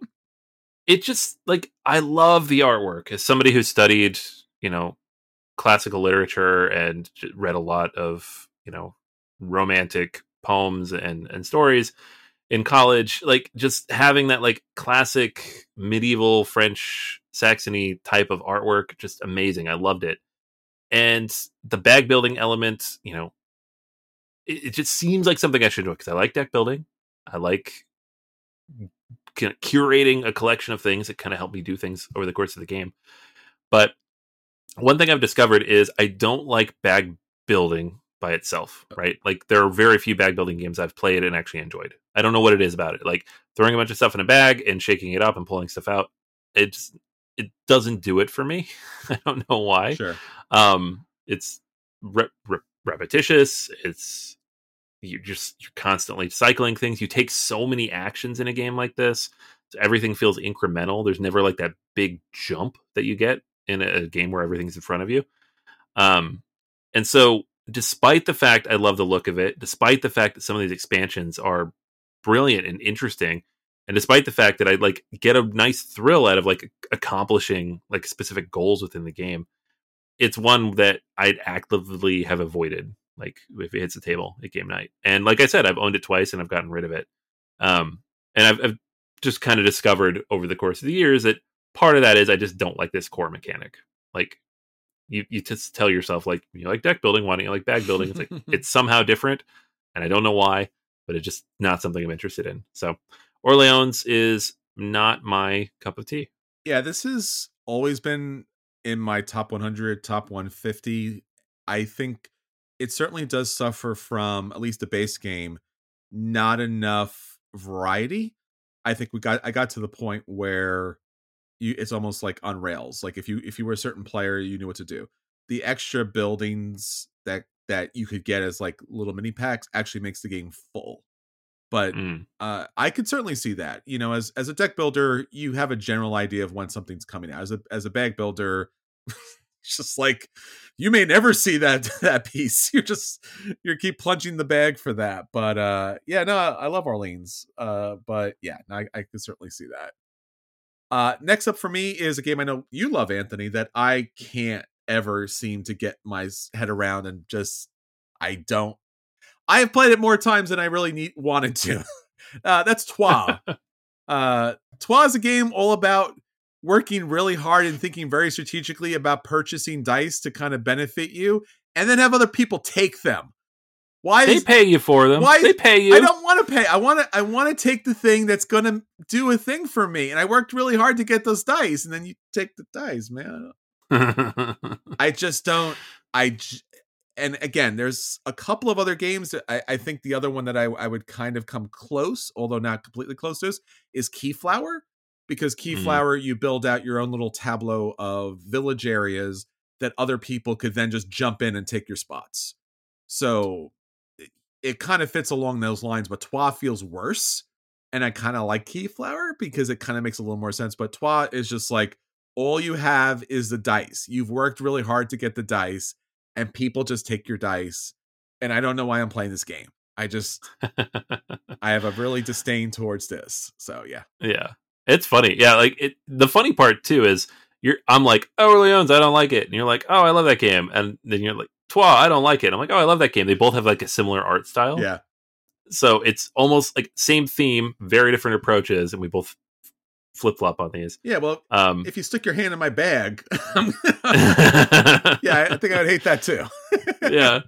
it just like I love the artwork. As somebody who studied, you know, classical literature and read a lot of, you know, romantic poems and and stories in college, like just having that like classic medieval French Saxony type of artwork, just amazing. I loved it. And the bag building element, you know, it, it just seems like something I should do because I like deck building. I like curating a collection of things that kind of help me do things over the course of the game. But one thing I've discovered is I don't like bag building by itself, right? Like there are very few bag building games I've played and actually enjoyed. I don't know what it is about it. Like throwing a bunch of stuff in a bag and shaking it up and pulling stuff out. It's it doesn't do it for me. I don't know why. Sure. Um, it's re- re- repetitious. It's you just you're constantly cycling things. You take so many actions in a game like this. So everything feels incremental. There's never like that big jump that you get in a, a game where everything's in front of you. Um, and so despite the fact I love the look of it, despite the fact that some of these expansions are brilliant and interesting, and despite the fact that I like get a nice thrill out of like accomplishing like specific goals within the game, it's one that I'd actively have avoided. Like if it hits the table at game night, and like I said, I've owned it twice and I've gotten rid of it. Um, and I've, I've just kind of discovered over the course of the years that part of that is I just don't like this core mechanic. Like you, you just tell yourself like you like deck building, why don't you like bag building? It's like it's somehow different, and I don't know why, but it's just not something I'm interested in. So Orleans is not my cup of tea. Yeah, this has always been in my top 100, top 150. I think it certainly does suffer from at least the base game, not enough variety. I think we got I got to the point where you it's almost like on rails. Like if you if you were a certain player, you knew what to do. The extra buildings that that you could get as like little mini packs actually makes the game full. But Mm. uh, I could certainly see that. You know, as as a deck builder, you have a general idea of when something's coming out. As a as a bag builder, it's just like you may never see that that piece. You're just you keep plunging the bag for that. But uh yeah, no, I love Orleans. Uh, but yeah, I, I could certainly see that. Uh, next up for me is a game I know you love, Anthony, that I can't ever seem to get my head around, and just I don't. I have played it more times than I really need wanted to. Uh, that's Troyes. uh, Troyes is a game all about working really hard and thinking very strategically about purchasing dice to kind of benefit you, and then have other people take them. Why They is pay you for them. Why- they pay you. I don't want to pay. I want to. I want to take the thing that's going to do a thing for me. And I worked really hard to get those dice, and then you take the dice, man. I just don't. I. j- And again, there's a couple of other games. That I, I think the other one that I, I would kind of come close, although not completely close to, this, is Keyflower. Because Mm. Keyflower, you build out your own little tableau of village areas that other people could then just jump in and take your spots. So it, it kind of fits along those lines, but Troyes feels worse. And I kind of like Keyflower because it kind of makes a little more sense. But Troyes is just like all you have is the dice. You've worked really hard to get the dice, and people just take your dice. And I don't know why I'm playing this game. I just I have a really disdain towards this. So yeah. yeah, it's funny. Yeah, like it. The funny part too is you're. I'm like, oh, Orleans, I don't like it, and you're like, oh, I love that game, and then you're like, Troyes, I don't like it. I'm like, oh, I love that game. They both have like a similar art style. Yeah. So it's almost like same theme, very different approaches, and we both flip flop on these. Yeah. Well, Um, if you stick your hand in my bag, yeah, I think I would hate that too. yeah.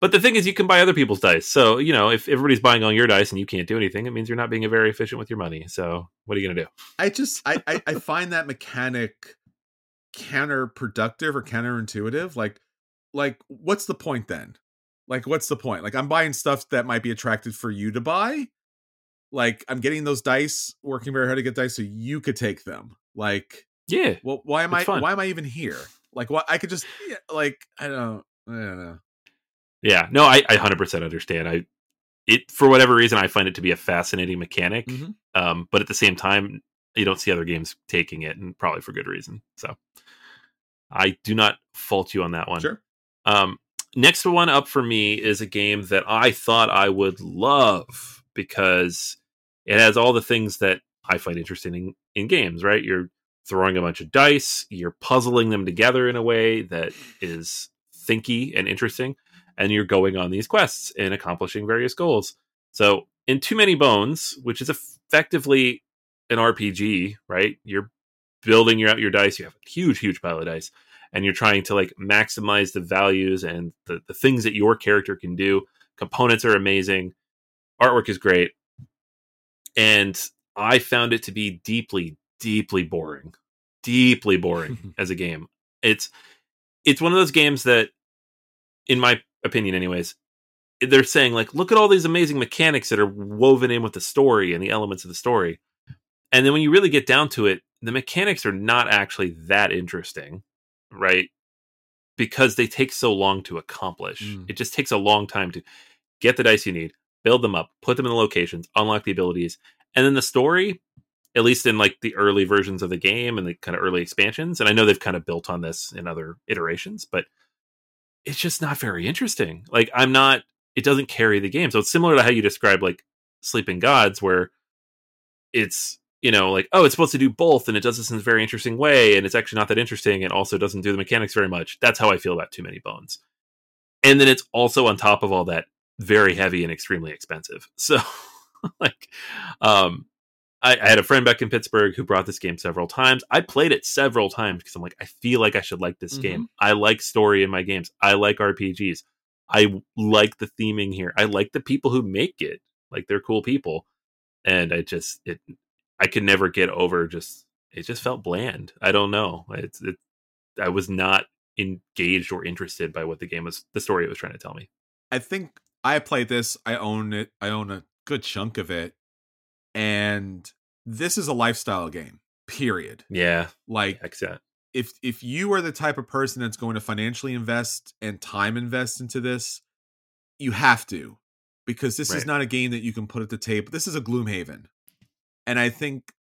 But the thing is, you can buy other people's dice. So you know, if everybody's buying all your dice and you can't do anything, it means you're not being very efficient with your money. So what are you gonna do? I just I, I I find that mechanic counterproductive or counterintuitive. Like like what's the point then? Like what's the point? Like I'm buying stuff that might be attractive for you to buy. Like I'm getting those dice, working very hard to get dice so you could take them. Like Yeah, well why am I fun. why am I even here? Like what I could just yeah, like I don't I don't know. Yeah. No, I, I 100% understand. I it for whatever reason I find it to be a fascinating mechanic. Mhm. Um, but at the same time, you don't see other games taking it, and probably for good reason. So I do not fault you on that one. Sure. Um, next one up for me is a game that I thought I would love because it has all the things that I find interesting in, in games, right? You're throwing a bunch of dice, you're puzzling them together in a way that is thinky and interesting, and you're going on these quests and accomplishing various goals. So, in Too Many Bones, which is effectively an RPG, right? You're building your out your dice, you have a huge, huge pile of dice and you're trying to like maximize the values and the, the things that your character can do. Components are amazing, artwork is great, and I found it to be deeply, deeply boring, deeply boring as a game. It's it's one of those games that, in my opinion, anyways, they're saying like, look at all these amazing mechanics that are woven in with the story and the elements of the story, and then when you really get down to it, the mechanics are not actually that interesting right? Because they take so long to accomplish. Mm. It just takes a long time to get the dice you need, build them up, put them in the locations, unlock the abilities, and then the story, at least in like the early versions of the game and the kind of early expansions, and I know they've kind of built on this in other iterations, but it's just not very interesting. Like I'm not it doesn't carry the game. So it's similar to how you describe like Sleeping Gods where it's you know, like, oh, it's supposed to do both and it does this in a very interesting way, and it's actually not that interesting and also doesn't do the mechanics very much. That's how I feel about Too Many Bones. And then it's also on top of all that very heavy and extremely expensive. So like um I, I had a friend back in Pittsburgh who brought this game several times. I played it several times because I'm like, I feel like I should like this Mhm. game. I like story in my games. I like RPGs. I like the theming here. I like the people who make it. Like they're cool people. and I just it I could never get over just it just felt bland. I don't know. It's it, I was not engaged or interested by what the game was the story it was trying to tell me. I think I played this. I own it. I own a good chunk of it, and this is a lifestyle game. Period. Yeah, Like if if you are the type of person that's going to financially invest and time invest into this, you have to because this is not a game that you can put at the table. This is a Gloomhaven. And I think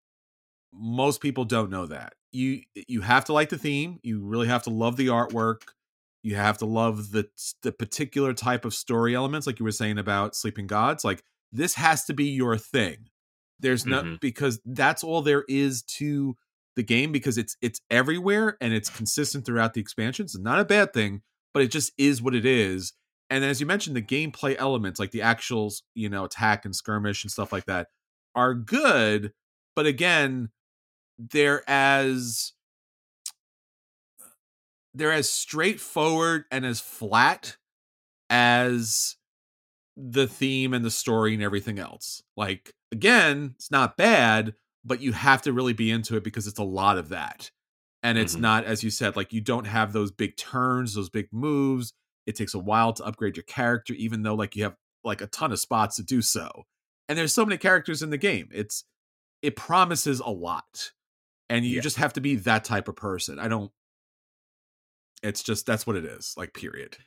most people don't know that. You you have to like the theme, you really have to love the artwork. You have to love the the particular type of story elements like you were saying about Sleeping Gods. Like this has to be your thing. There's no Mhm. because that's all there is to the game because it's it's everywhere and it's consistent throughout the expansions. It's not a bad thing, but it just is what it is. And as you mentioned, the gameplay elements, like the actuals, you know, attack and skirmish and stuff like that, are good. But again, they're as they're as straightforward and as flat as the theme and the story and everything else. Like again, it's not bad, but you have to really be into it because it's a lot of that. And it's Mhm. not as you said like you don't have those big turns, those big moves. It takes a while to upgrade your character even though like you have like a ton of spots to do so. And there's so many characters in the game. It's it promises a lot. And you Yeah. just have to be that type of person. I don't it's just that's what it is, like period.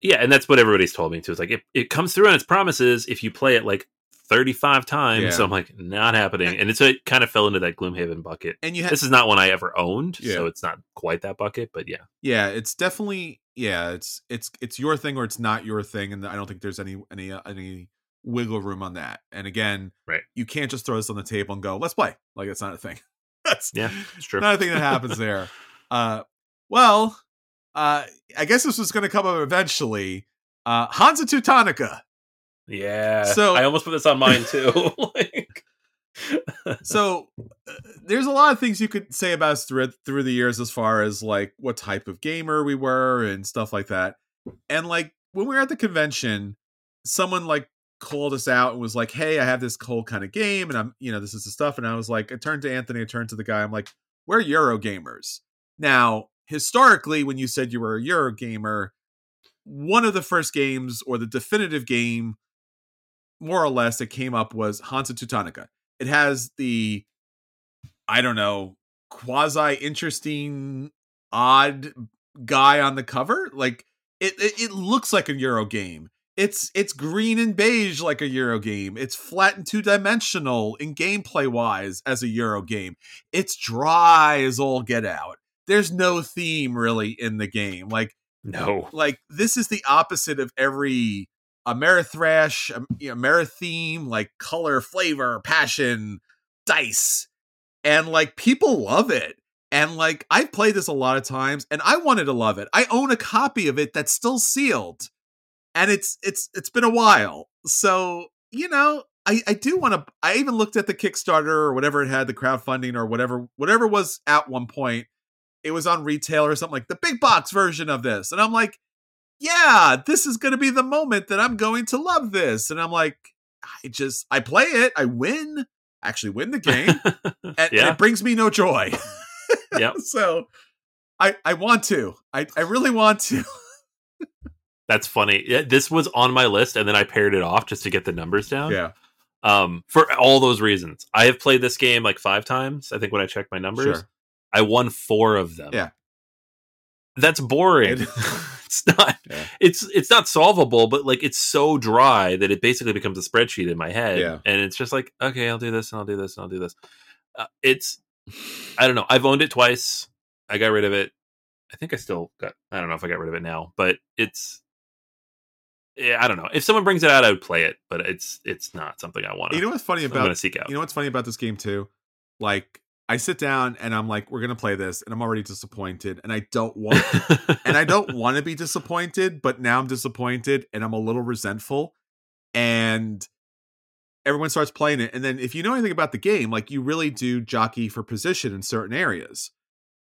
yeah, and that's what everybody's told me too. It's like it, it comes through on its promises if you play it like 35 times. Yeah. So I'm like, not happening. And it's it kind of fell into that Gloomhaven bucket. And you have This is not one I ever owned, Yeah. so it's not quite that bucket, but yeah. yeah it's definitely yeah it's it's it's your thing or it's not your thing and i don't think there's any any uh, any wiggle room on that and again Right. you can't just throw this on the table and go let's play like it's not a thing that's Yeah, it's true. not a thing that happens there uh well uh i guess this was going to come up eventually uh hansa teutonica Yeah. So- I almost put this on mine too. like, so uh, there's a lot of things you could say about us through through the years as far as like what type of gamer we were and stuff like that and like when we were at the convention someone like called us out and was like hey i have this cold kind of game and i'm you know this is the stuff and i was like i turned to anthony i turned to the guy i'm like we're euro gamers now historically when you said you were a euro gamer one of the first games or the definitive game more or less that came up was hansa teutonica. It has the i don't know quasi interesting odd guy on the cover. Like it, it it looks like a euro game. It's it's green and beige like a euro game. It's flat and two dimensional in gameplay wise as a euro game. It's dry as all get out. There's no theme really in the game. Like no. like this is the opposite of every Amerithrash, um, you know, Ameritheme, like color, flavor, passion, dice, and like people love it. And like I've played this a lot of times, and I wanted to love it. I own a copy of it that's still sealed, and it's it's it's been a while. So you know, I I do want to. I even looked at the Kickstarter or whatever it had, the crowdfunding or whatever whatever was at one point. It was on retail or something like the big box version of this, and I'm like, yeah, this is going to be the moment that I'm going to love this. And I'm like, I just, I play it, I win, actually win the game, and, and it brings me no joy. yeah. so I, I want to, I, I really want to. That's funny. Yeah, this was on my list and then I paired it off just to get the numbers down. yeah, Um, for all those reasons. I have played this game like five times, I think when I checked my numbers. sure. I won four of them. Yeah. That's boring. It- it's not Yeah. it's it's not solvable, but like it's so dry that it basically becomes a spreadsheet in my head. Yeah. And it's just like, okay, I'll do this and I'll do this and I'll do this. Uh, it's I don't know. I've owned it twice. I got rid of it. I think I still got I don't know if I got rid of it now, but it's yeah, I don't know. If someone brings it out, I would play it, but it's it's not something I want to. You know what's funny about seek out. You know what's funny about this game too? Like I sit down and I'm like, we're gonna play this, and I'm already disappointed, and I don't want and I don't want to be disappointed, but now I'm disappointed and I'm a little resentful. And everyone starts playing it. And then if you know anything about the game, like you really do jockey for position in certain areas.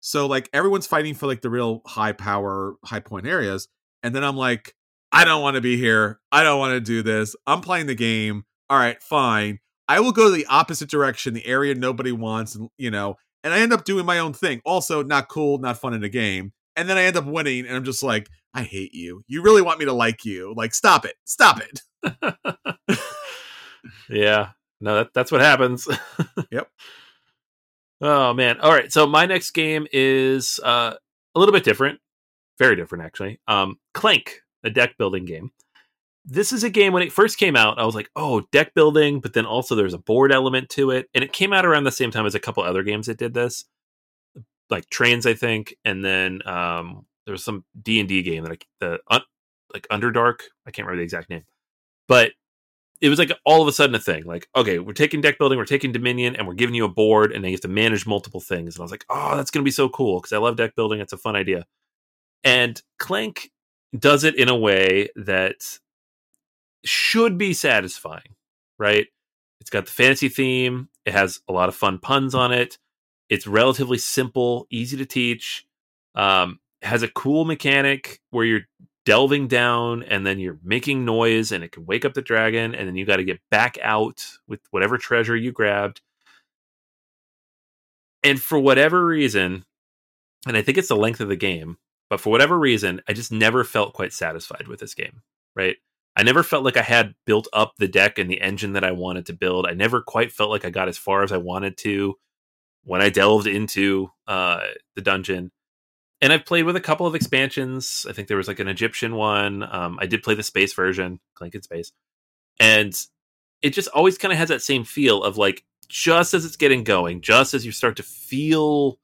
So like everyone's fighting for like the real high power, high point areas. And then I'm like, I don't want to be here. I don't want to do this. I'm playing the game. All right, fine. I will go the opposite direction, the area nobody wants, and you know, and I end up doing my own thing. Also, not cool, not fun in a game. And then I end up winning, and I'm just like, I hate you. You really want me to like you? Like, stop it, stop it. yeah, no, that, that's what happens. yep. Oh man. All right. So my next game is uh, a little bit different, very different actually. Um, Clank, a deck building game. This is a game when it first came out, I was like, oh, deck building, but then also there's a board element to it, and it came out around the same time as a couple other games that did this, like Trains, I think, and then um, there was some D and D game that I, the uh, like Underdark. I can't remember the exact name, but it was like all of a sudden a thing. Like, okay, we're taking deck building, we're taking Dominion, and we're giving you a board, and then you have to manage multiple things. And I was like, oh, that's to be so cool because I love deck building. It's a fun idea. And Clank does it in a way that should be satisfying, right? It's got the fantasy theme. It has a lot of fun puns on it. It's relatively simple, easy to teach. Um, has a cool mechanic where you're delving down and then you're making noise and it can wake up the dragon and then you got to get back out with whatever treasure you grabbed. And for whatever reason, and I think it's the length of the game, but for whatever reason, I just never felt quite satisfied with this game, right? I never felt like I had built up the deck and the engine that I wanted to build. I never quite felt like I got as far as I wanted to when I delved into uh, the dungeon and I've played with a couple of expansions. I think there was like an Egyptian one. Um, I did play the space version, Clank in Space, and it just always kind of has that same feel of like just as it's getting going, just as you start to feel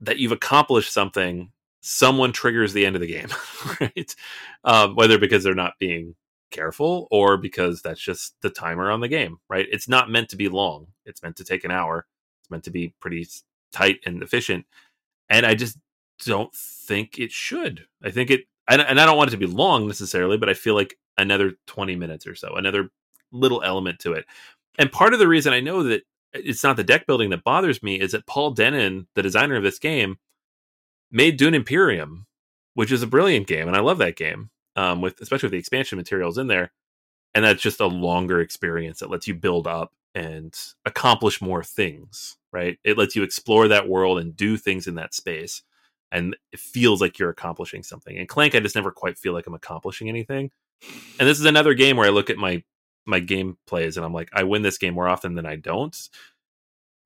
that you've accomplished something, someone triggers the end of the game, right? Um, whether because they're not being careful or because that's just the timer on the game, right? It's not meant to be long. It's meant to take an hour. It's meant to be pretty tight and efficient. And I just don't think it should. I think it, and I don't want it to be long necessarily, but I feel like another 20 minutes or so, another little element to it. And part of the reason I know that it's not the deck building that bothers me is that Paul Dennen, the designer of this game, made Dune Imperium, which is a brilliant game, and I love that game. Um, with especially with the expansion materials in there, and that's just a longer experience that lets you build up and accomplish more things. Right? It lets you explore that world and do things in that space and it feels like you're accomplishing something. And Clank, I just never quite feel like I'm accomplishing anything. And this is another game where I look at my my game plays and I'm like, I win this game more often than I don't.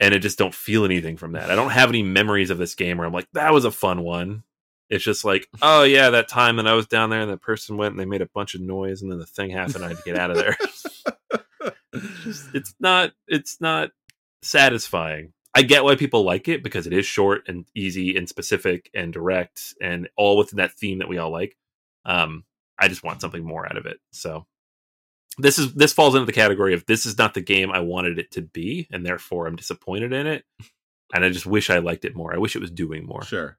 And I just don't feel anything from that. I don't have any memories of this game where I'm like, that was a fun one. It's just like, oh yeah, that time that I was down there and the person went and they made a bunch of noise and then the thing happened. I had to get out of there. it's not. It's not satisfying. I get why people like it because it is short and easy and specific and direct and all within that theme that we all like. Um, I just want something more out of it. So this is this falls into the category of this is not the game I wanted it to be, and therefore I'm disappointed in it. And I just wish I liked it more. I wish it was doing more. Sure.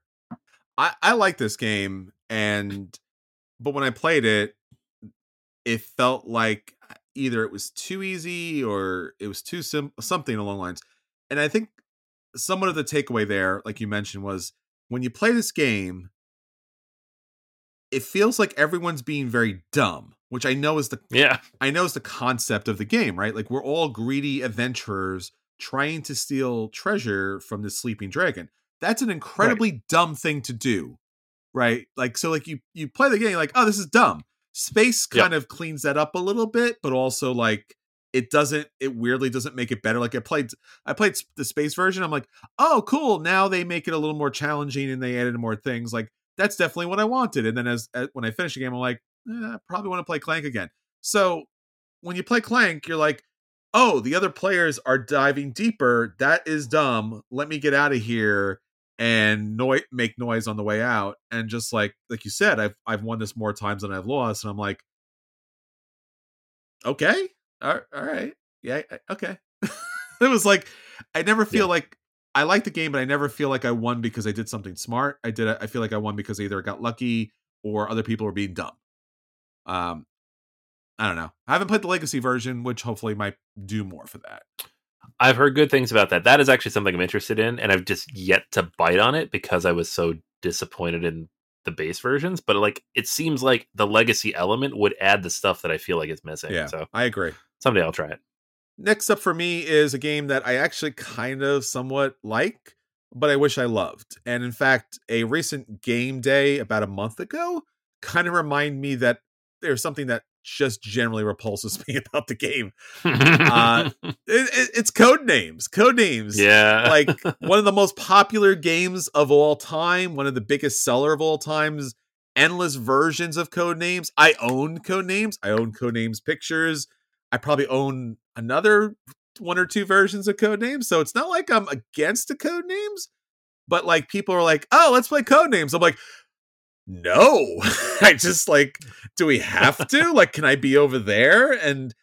I, I like this game and but when I played it, it felt like uh, either it was too easy or it was too sim something along lines. And I think somewhat of the takeaway there, like you mentioned, was when you play this game, it feels like everyone's being very dumb, which I know is the yeah I know is the concept of the game, right? Like we're all greedy adventurers trying to steal treasure from the sleeping dragon. That's an incredibly right. dumb thing to do, right? Like so, like you you play the game, you're like oh this is dumb. Space kind yep. of cleans that up a little bit, but also like it doesn't it weirdly doesn't make it better like i played i played the space version i'm like oh cool now they make it a little more challenging and they added more things like that's definitely what i wanted and then as, as when i finish the game i'm like eh, i probably want to play clank again so when you play clank you're like oh the other players are diving deeper that is dumb let me get out of here and no- make noise on the way out and just like like you said i've i've won this more times than i've lost and i'm like okay all right, yeah, okay. it was like I never feel yeah. like I like the game, but I never feel like I won because I did something smart. I did. I feel like I won because either I got lucky or other people were being dumb. Um, I don't know. I haven't played the legacy version, which hopefully might do more for that. I've heard good things about that. That is actually something I'm interested in, and I've just yet to bite on it because I was so disappointed in the base versions. But like, it seems like the legacy element would add the stuff that I feel like is missing. Yeah, so I agree someday I'll try it. next up for me is a game that I actually kind of somewhat like, but I wish I loved. And in fact, a recent game day about a month ago kind of remind me that there's something that just generally repulses me about the game. Uh, it, it, it's code names. Code names. Yeah. like one of the most popular games of all time, one of the biggest seller of all times. Endless versions of code names. I own code names. I own code names pictures. I probably own another one or two versions of code names. So it's not like I'm against the code names, but like people are like, oh, let's play code names. I'm like, no. I just like, do we have to? like, can I be over there? And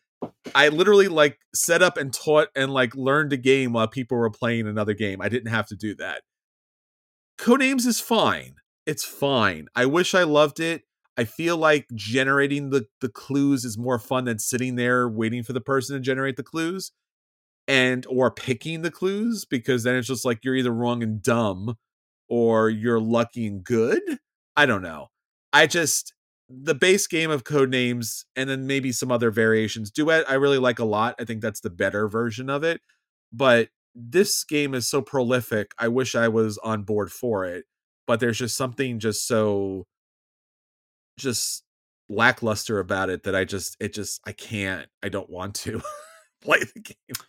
I literally like set up and taught and like learned a game while people were playing another game. I didn't have to do that. Codenames is fine. It's fine. I wish I loved it. I feel like generating the the clues is more fun than sitting there waiting for the person to generate the clues and or picking the clues because then it's just like you're either wrong and dumb or you're lucky and good. I don't know. I just the base game of Codenames and then maybe some other variations. Duet I really like a lot. I think that's the better version of it. But this game is so prolific. I wish I was on board for it. But there's just something just so just lackluster about it that I just it just I can't I don't want to play the game.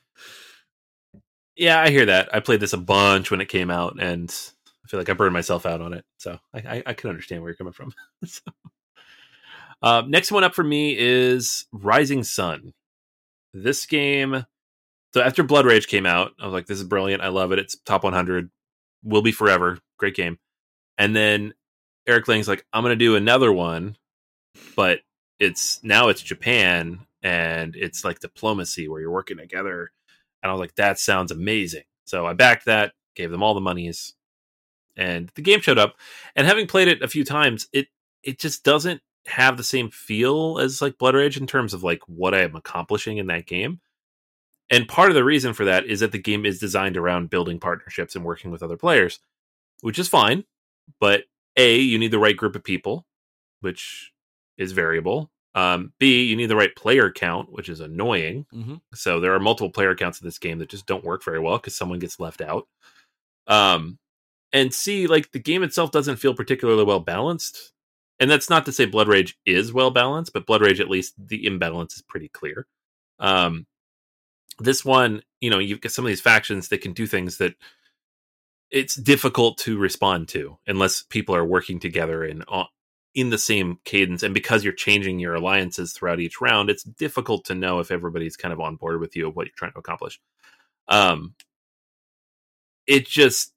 Yeah, I hear that. I played this a bunch when it came out, and I feel like I burned myself out on it. So I, I, I can understand where you're coming from. so, uh, next one up for me is Rising Sun. This game. So after Blood Rage came out, I was like, "This is brilliant. I love it. It's top 100. Will be forever. Great game." And then Eric Lang's like, I'm gonna do another one, but it's now it's Japan and it's like diplomacy where you're working together. And I was like, that sounds amazing. So I backed that, gave them all the monies, and the game showed up. And having played it a few times, it it just doesn't have the same feel as like Blood Rage in terms of like what I am accomplishing in that game. And part of the reason for that is that the game is designed around building partnerships and working with other players, which is fine. But a, you need the right group of people, which is variable. Um, B, you need the right player count, which is annoying. Mm-hmm. So there are multiple player counts in this game that just don't work very well because someone gets left out. Um, and C, like the game itself doesn't feel particularly well balanced. And that's not to say Blood Rage is well balanced, but Blood Rage, at least the imbalance is pretty clear. Um, this one, you know, you've got some of these factions that can do things that it's difficult to respond to unless people are working together in in the same cadence and because you're changing your alliances throughout each round it's difficult to know if everybody's kind of on board with you of what you're trying to accomplish um it just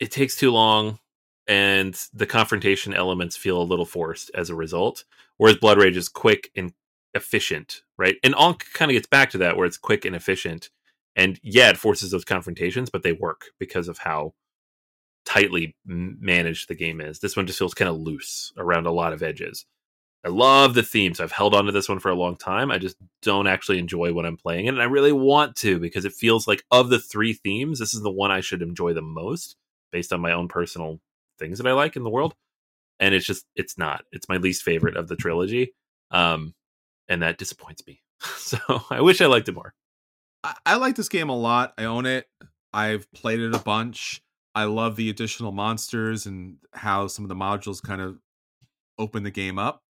it takes too long and the confrontation elements feel a little forced as a result whereas blood rage is quick and efficient right and Ankh kind of gets back to that where it's quick and efficient and yeah, it forces those confrontations, but they work because of how tightly managed the game is. This one just feels kind of loose around a lot of edges. I love the themes. I've held on to this one for a long time. I just don't actually enjoy what I'm playing it, and I really want to because it feels like of the three themes, this is the one I should enjoy the most based on my own personal things that I like in the world. And it's just it's not. It's my least favorite of the trilogy. Um and that disappoints me. so I wish I liked it more. I, I like this game a lot. I own it. I've played it a bunch. I love the additional monsters and how some of the modules kind of open the game up.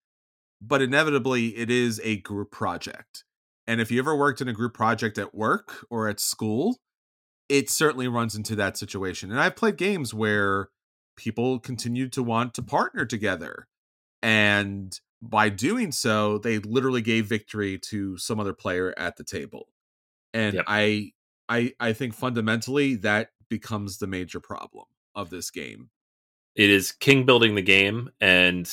But inevitably, it is a group project. And if you ever worked in a group project at work or at school, it certainly runs into that situation. And I've played games where people continue to want to partner together. And by doing so, they literally gave victory to some other player at the table and yep. i i i think fundamentally that becomes the major problem of this game it is king building the game and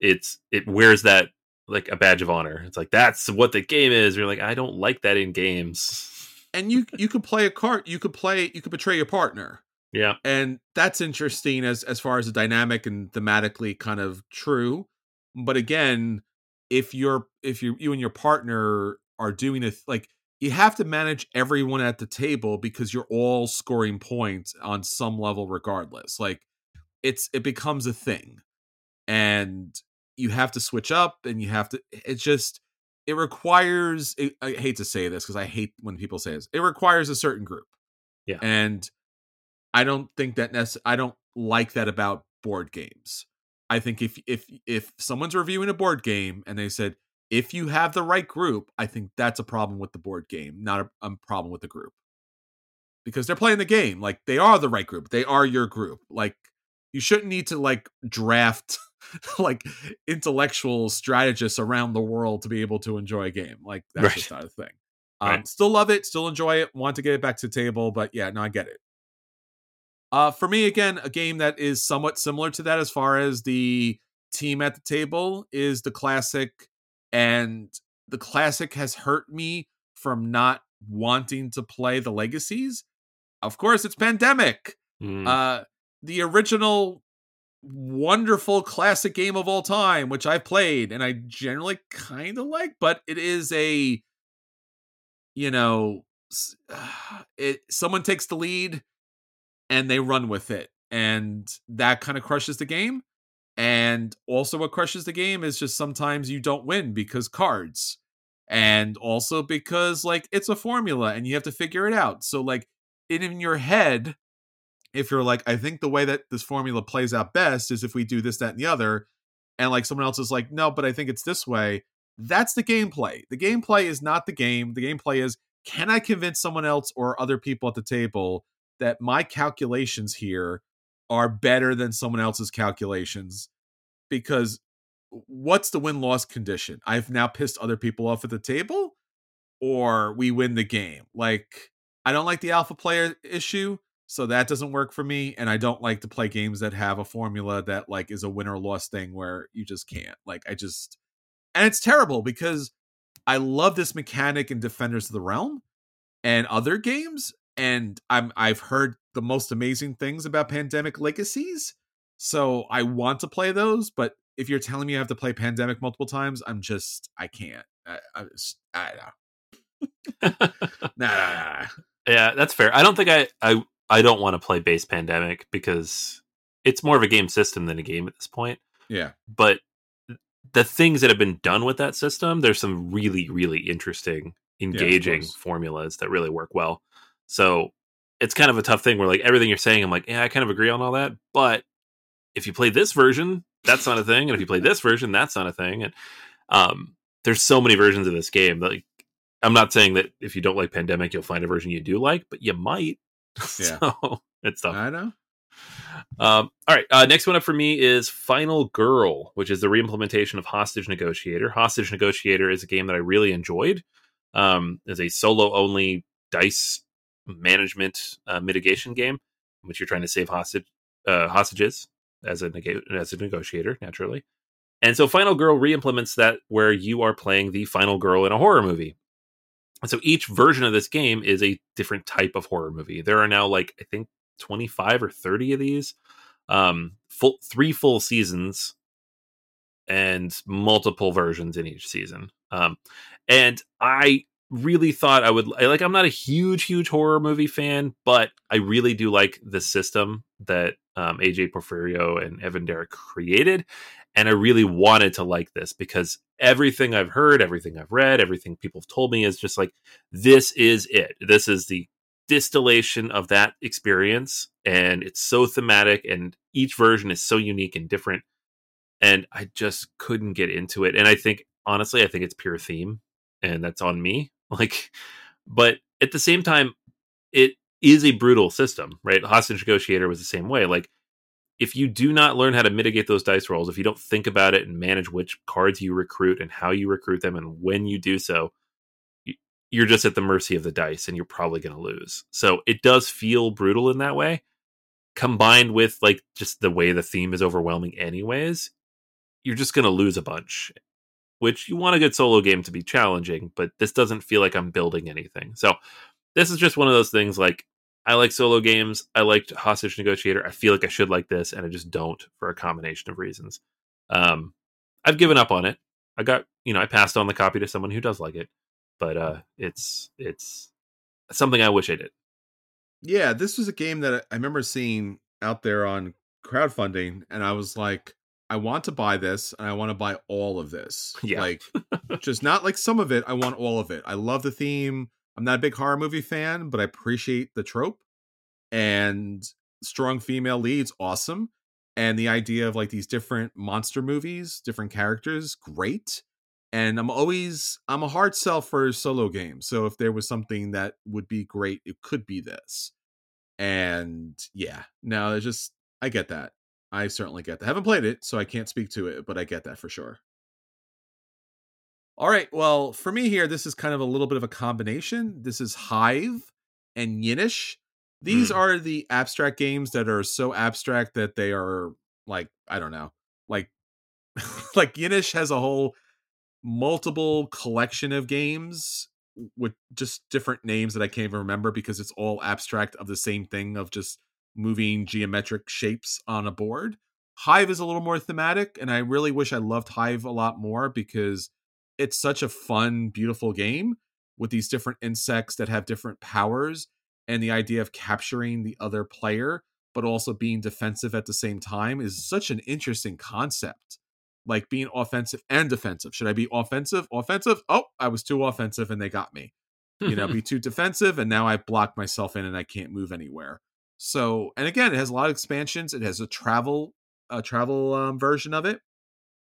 it's it wears that like a badge of honor it's like that's what the game is you're like i don't like that in games and you you could play a card you could play you could betray your partner. Yeah. And that's interesting as as far as the dynamic and thematically kind of true. But again if you're if you you and your partner are doing it like you have to manage everyone at the table because you're all scoring points on some level regardless. Like it's it becomes a thing. And you have to switch up and you have to it's just it requires it, I hate to say this because I hate when people say this. It requires a certain group. Yeah. And I don't think that nece- I don't like that about board games. I think if if if someone's reviewing a board game and they said if you have the right group, I think that's a problem with the board game, not a, a problem with the group. Because they're playing the game, like they are the right group. They are your group. Like you shouldn't need to like draft like intellectual strategists around the world to be able to enjoy a game. Like that's Right. just not a thing. Um, Right. Still love it, still enjoy it, want to get it back to the table, but yeah, no, I get it. Uh, for me, again, a game that is somewhat similar to that as far as the team at the table is the classic, and the classic has hurt me from not wanting to play the legacies. Of course, it's Pandemic Mm. uh the original wonderful classic game of all time which i've played and i generally kind of like but it is a you know it someone takes the lead and they run with it and that kind of crushes the game and also what crushes the game is just sometimes you don't win because cards and also because like it's a formula and you have to figure it out so like in, in your head if you're like, I think the way that this formula plays out best is if we do this, that, and the other, and like someone else is like, no, but I think it's this way. That's the gameplay. The gameplay is not the game. The gameplay is can I convince someone else or other people at the table that my calculations here are better than someone else's calculations? Because what's the win loss condition? I've now pissed other people off at the table, or we win the game. Like, I don't like the alpha player issue so that doesn't work for me and i don't like to play games that have a formula that like is a win or loss thing where you just can't like i just and it's terrible because i love this mechanic in defenders of the realm and other games and i'm i've heard the most amazing things about pandemic legacies so i want to play those but if you're telling me i have to play pandemic multiple times i'm just i can't i, I, just- I don't nah, nah, nah, nah. Yeah, that's fair. I don't think I I I don't want to play base pandemic because it's more of a game system than a game at this point. yeah But the things that have been done with that system, there's some really really interesting, engaging course. formulas that really work well. So it's kind of a tough thing where like everything you're saying, I'm like, yeah, I kind of agree on all that, but if you play this version, that's not a thing, and if you play this version, that's not a thing, and um, there's so many versions of this game. Like, I'm not saying that if you don't like Pandemic, you'll find a version you do like, but you might. Yeah. so it's tough. i know Um, all right. Uh, next one up for me is Final Girl, which is the reimplementation of Hostage Negotiator. Hostage Negotiator is a game that I really enjoyed. Um, it's a solo only dice management uh, mitigation game in which you're trying to save hostage uh, hostages as a neg- as a negotiator, naturally. And so Final Girl reimplements that where you are playing the final girl in a horror movie. So each version of this game is a different type of horror movie. There are now like I think 25 or 30 of these um full three full seasons and multiple versions in each season um and i really thought i would like i'm not a huge huge horror movie fan but i really do like the system that um, aj porfirio and evan derrick created and i really wanted to like this because everything i've heard everything i've read everything people have told me is just like this is it. This is the distillation of that experience and it's so thematic and each version is so unique and different and i just couldn't get into it. And i think honestly i think it's pure theme and that's on me. Like but at the same time it is a brutal system right? Hostage negotiator was the same way. Like if you do not learn how to mitigate those dice rolls if you don't think about it and manage which cards you recruit and how you recruit them and when you do so you're just at the mercy of the dice and you're probably going to lose. So it does feel brutal in that way. Combined with like just the way the theme is overwhelming anyways you're just going to lose a bunch which you want a good solo game to be challenging but this doesn't feel like i'm building anything. So this is just one of those things like i like solo games i liked hostage negotiator i feel like i should like this and i just don't for a combination of reasons um i've given up on it i got you know i passed on the copy to someone who does like it but uh it's it's something i wish i did Yeah, this was a game that I remember seeing out there on crowdfunding, and I was like, I want to buy this and I want to buy all of this. Yeah. Like just not like some of it, I want all of it. I love the theme. I'm not a big horror movie fan, but I appreciate the trope and strong female leads, awesome. And the idea of like these different monster movies, different characters, great. And I'm always I'm a hard sell for solo games. So if there was something that would be great, it could be this. And yeah, no, it's just I get that. I certainly get that. I haven't played it, so I can't speak to it, but I get that for sure. All right. Well, for me here, this is kind of a little bit of a combination. This is Hive and Yinish. These Hmm. are the abstract games that are so abstract that they are like, I don't know, like like Yinish has a whole multiple collection of games with just different names that I can't even remember because it's all abstract of the same thing of just moving geometric shapes on a board. Hive is a little more thematic, and I really wish I loved Hive a lot more because it's such a fun, beautiful game with these different insects that have different powers and the idea of capturing the other player but also being defensive at the same time is such an interesting concept. Like being offensive and defensive. Should i be offensive? Offensive? Oh i was too offensive and they got me. You know be too defensive and now i blocked myself in and i can't move anywhere. So and again it has a lot of expansions. It has a travel a travel um, version of it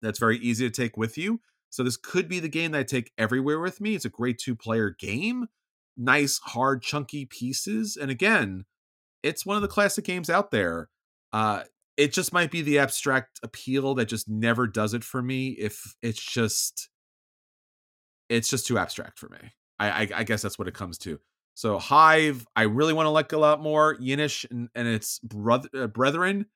that's very easy to take with you so this could be the game that i take everywhere with me. It's a great two player game nice hard chunky pieces and again it's one of the classic games out there. Uh it just might be the abstract appeal that just never does it for me if it's just it's just too abstract for me. I i, I guess that's what it comes to. So hive i really want to like a lot more. Yinish and, and its brother uh, brethren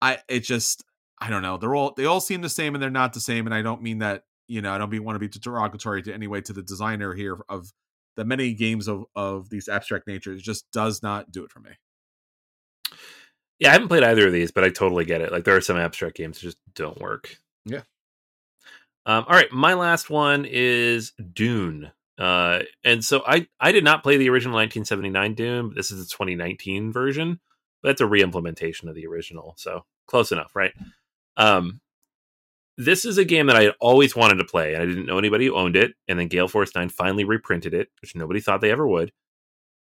i it just i don't know. They're all they all seem the same and they're not the same and i don't mean that you know i don't be, want to be derogatory to anyway to the designer here of the many games of of these abstract natures just does not do it for me Yeah, I haven't played either of these, but I totally get it. Like there are some abstract games that just don't work. Yeah. Um, all right, my last one is Dune. Uh, and so I I did not play the original 1979 Dune, but this is the 2019 version. But that's a re-implementation of the original, so close enough, right? Um, this is a game that I had always wanted to play, and I didn't know anybody who owned it. And then Gale Force Nine finally reprinted it, which nobody thought they ever would.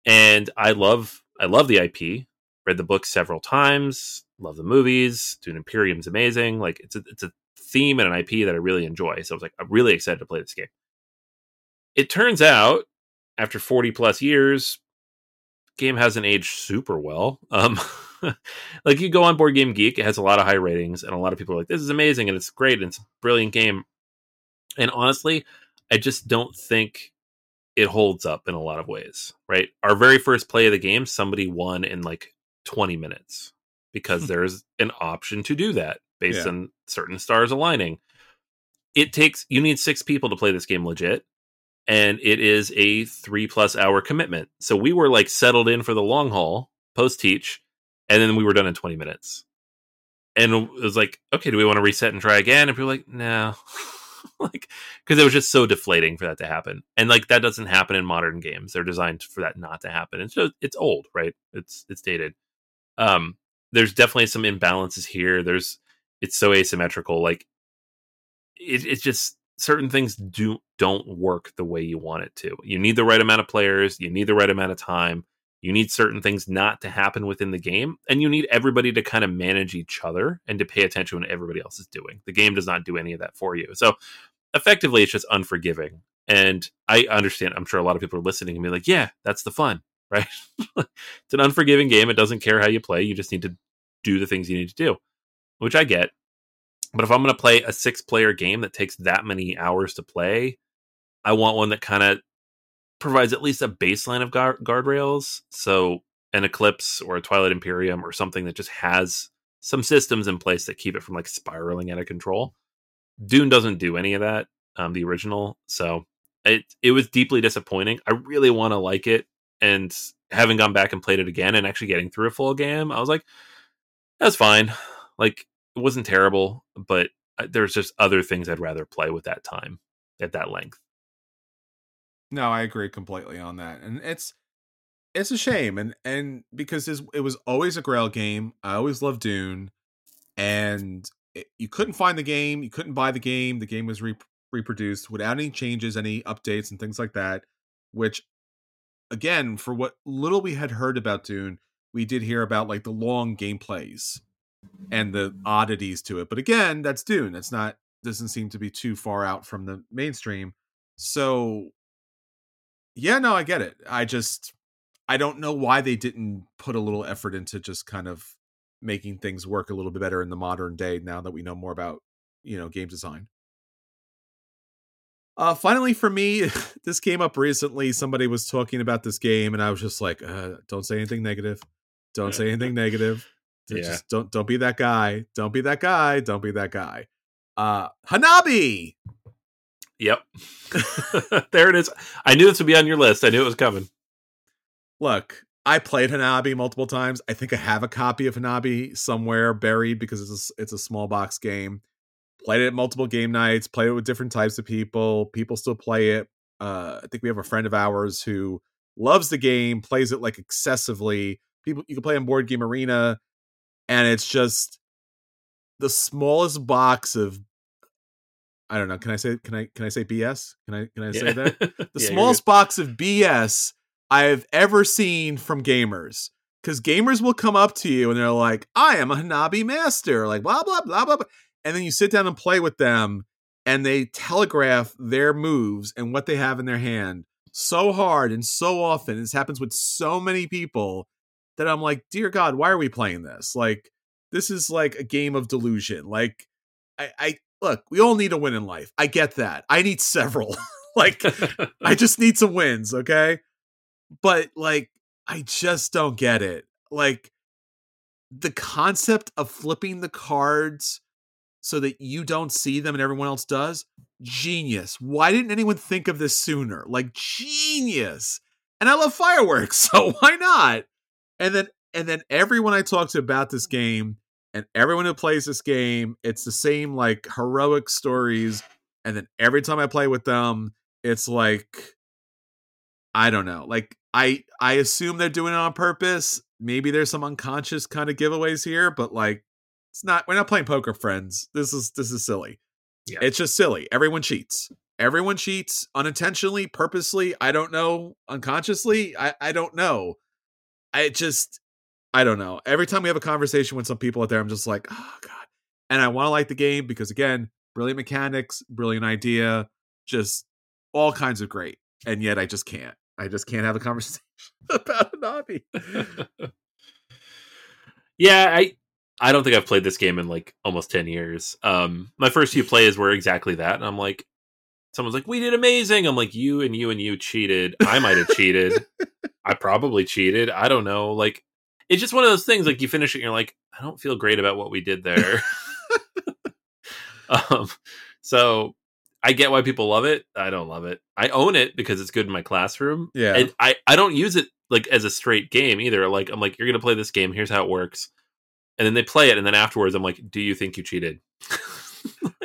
And I love I love the IP read the book several times love the movies dune imperium's amazing like it's a, it's a theme and an ip that i really enjoy so i was like i'm really excited to play this game it turns out after 40 plus years game hasn't aged super well um like you go on board game geek it has a lot of high ratings and a lot of people are like this is amazing and it's great and it's a brilliant game and honestly i just don't think it holds up in a lot of ways, right? Our very first play of the game, somebody won in like 20 minutes because hmm. there's an option to do that based Yeah. on certain stars aligning. It takes, you need six people to play this game legit, and it is a three plus hour commitment. So we were like settled in for the long haul post teach, and then we were done in 20 minutes. And it was like, okay, do we want to reset and try again? And people were like, no. like because it was just so deflating for that to happen. And like that doesn't happen in modern games. They're designed for that not to happen. And so it's old right? It's it's dated. Um there's definitely some imbalances here. There's it's so asymmetrical. Like it, it's just certain things do don't work the way you want it to. You need the right amount of players. You need the right amount of time you need certain things not to happen within the game and you need everybody to kind of manage each other and to pay attention to what everybody else is doing. The game does not do any of that for you. So effectively it's just unforgiving. And i understand i'm sure a lot of people are listening and be like yeah that's the fun right? It's an unforgiving game. It doesn't care how you play. You just need to do the things you need to do which i get. But if i'm going to play a six player game that takes that many hours to play i want one that kind of provides at least a baseline of guard- guardrails so an eclipse or a twilight imperium or something that just has some systems in place that keep it from like spiraling out of control Dune doesn't do any of that, um, the original. So it it was deeply disappointing. I really want to like it, and having gone back and played it again and actually getting through a full game, I was like, that's fine. Like it wasn't terrible, but uh, there's just other things I'd rather play with that time at that length. No, I agree completely on that. And it's it's a shame and and because it was always a grail game. I always loved Dune and it, you couldn't find the game, you couldn't buy the game. The game was re- reproduced without any changes, any updates, and things like that. Which, again, for what little we had heard about Dune, we did hear about like the long gameplays and the oddities to it. But again, that's Dune. That's not doesn't seem to be too far out from the mainstream. So yeah, no, I get it. I just I don't know why they didn't put a little effort into just kind of making things work a little bit better in the modern day now that we know more about, you know, game design. Uh, finally, for me, this came up recently. Somebody was talking about this game, and I was just like, uh, "Don't say anything negative. Don't say anything negative. Yeah. Just don't don't be that guy. Don't be that guy. Don't be that guy." Uh, Hanabi. Yep. there it is. I knew this would be on your list. I knew it was coming. Look, I played Hanabi multiple times. I think I have a copy of Hanabi somewhere buried because it's a, it's a small box game. Played it multiple game nights. Played it with different types of people. People still play it. Uh, I think we have a friend of ours who loves the game, plays it like excessively. People, you can play on Board Game Arena, and it's just the smallest box of. I don't know. Can I say? Can I? Can I say BS? Can I? Can I say that? the Yeah, smallest box of BS I've ever seen from gamers. Because gamers will come up to you and they're like, I am a Hanabi master, like blah, blah, blah, blah, blah. And then you sit down and play with them and they telegraph their moves and what they have in their hand so hard and so often. This happens with so many people that I'm like, dear God, why are we playing this? Like, this is like a game of delusion. Like, I, I look, we all need a win in life. I get that. I need several. like, I just need some wins, okay? But like I just don't get it. Like the concept of flipping the cards so that you don't see them and everyone else does, genius. Why didn't anyone think of this sooner? Like genius. And I love fireworks, so why not? And then and then everyone I talk to about this game and everyone who plays this game, it's the same like heroic stories and then every time I play with them, it's like I don't know. Like I I assume they're doing it on purpose. Maybe there's some unconscious kind of giveaways here, but like it's not we're not playing poker friends. This is this is silly. Yeah. It's just silly. Everyone cheats. Everyone cheats unintentionally, purposely, I don't know, unconsciously. I I don't know. I just I don't know. Every time we have a conversation with some people out there, I'm just like, oh god. And I want to like the game because again, brilliant mechanics, brilliant idea, just all kinds of great. And yet I just can't. I just can't have a conversation about Hanabi. yeah, I I don't think I've played this game in like almost 10 years. Um my first few plays were exactly that and I'm like someone's like we did amazing. I'm like you and you and you cheated. I might have cheated. I probably cheated. I don't know. Like it's just one of those things like you finish it and you're like I don't feel great about what we did there. um so I get why people love it. I don't love it. I own it because it's good in my classroom. Yeah. And I, I don't use it like as a straight game either. Like I'm like, you're gonna play this game, here's how it works. And then they play it, and then afterwards I'm like, Do you think you cheated?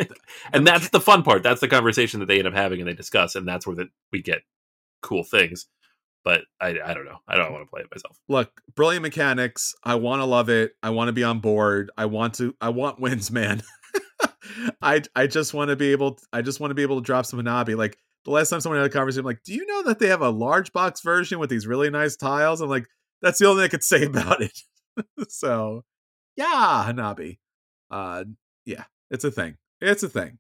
and that's the fun part. That's the conversation that they end up having and they discuss, and that's where that we get cool things. But I I don't know. I don't want to play it myself. Look, brilliant mechanics. I want to love it. I want to be on board. I want to I want wins, man. I I just want to be able I just want to be able to drop some Hanabi. Like the last time someone had a conversation, I'm like, do you know that they have a large box version with these really nice tiles? I'm like, that's the only thing I could say about it. so yeah, Hanabi. Uh yeah, it's a thing. It's a thing.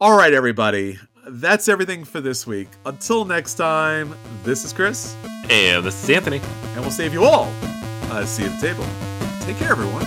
All right, everybody. That's everything for this week. Until next time, this is Chris, And this is Anthony. and we'll save you all a seat at the table. Take care, everyone.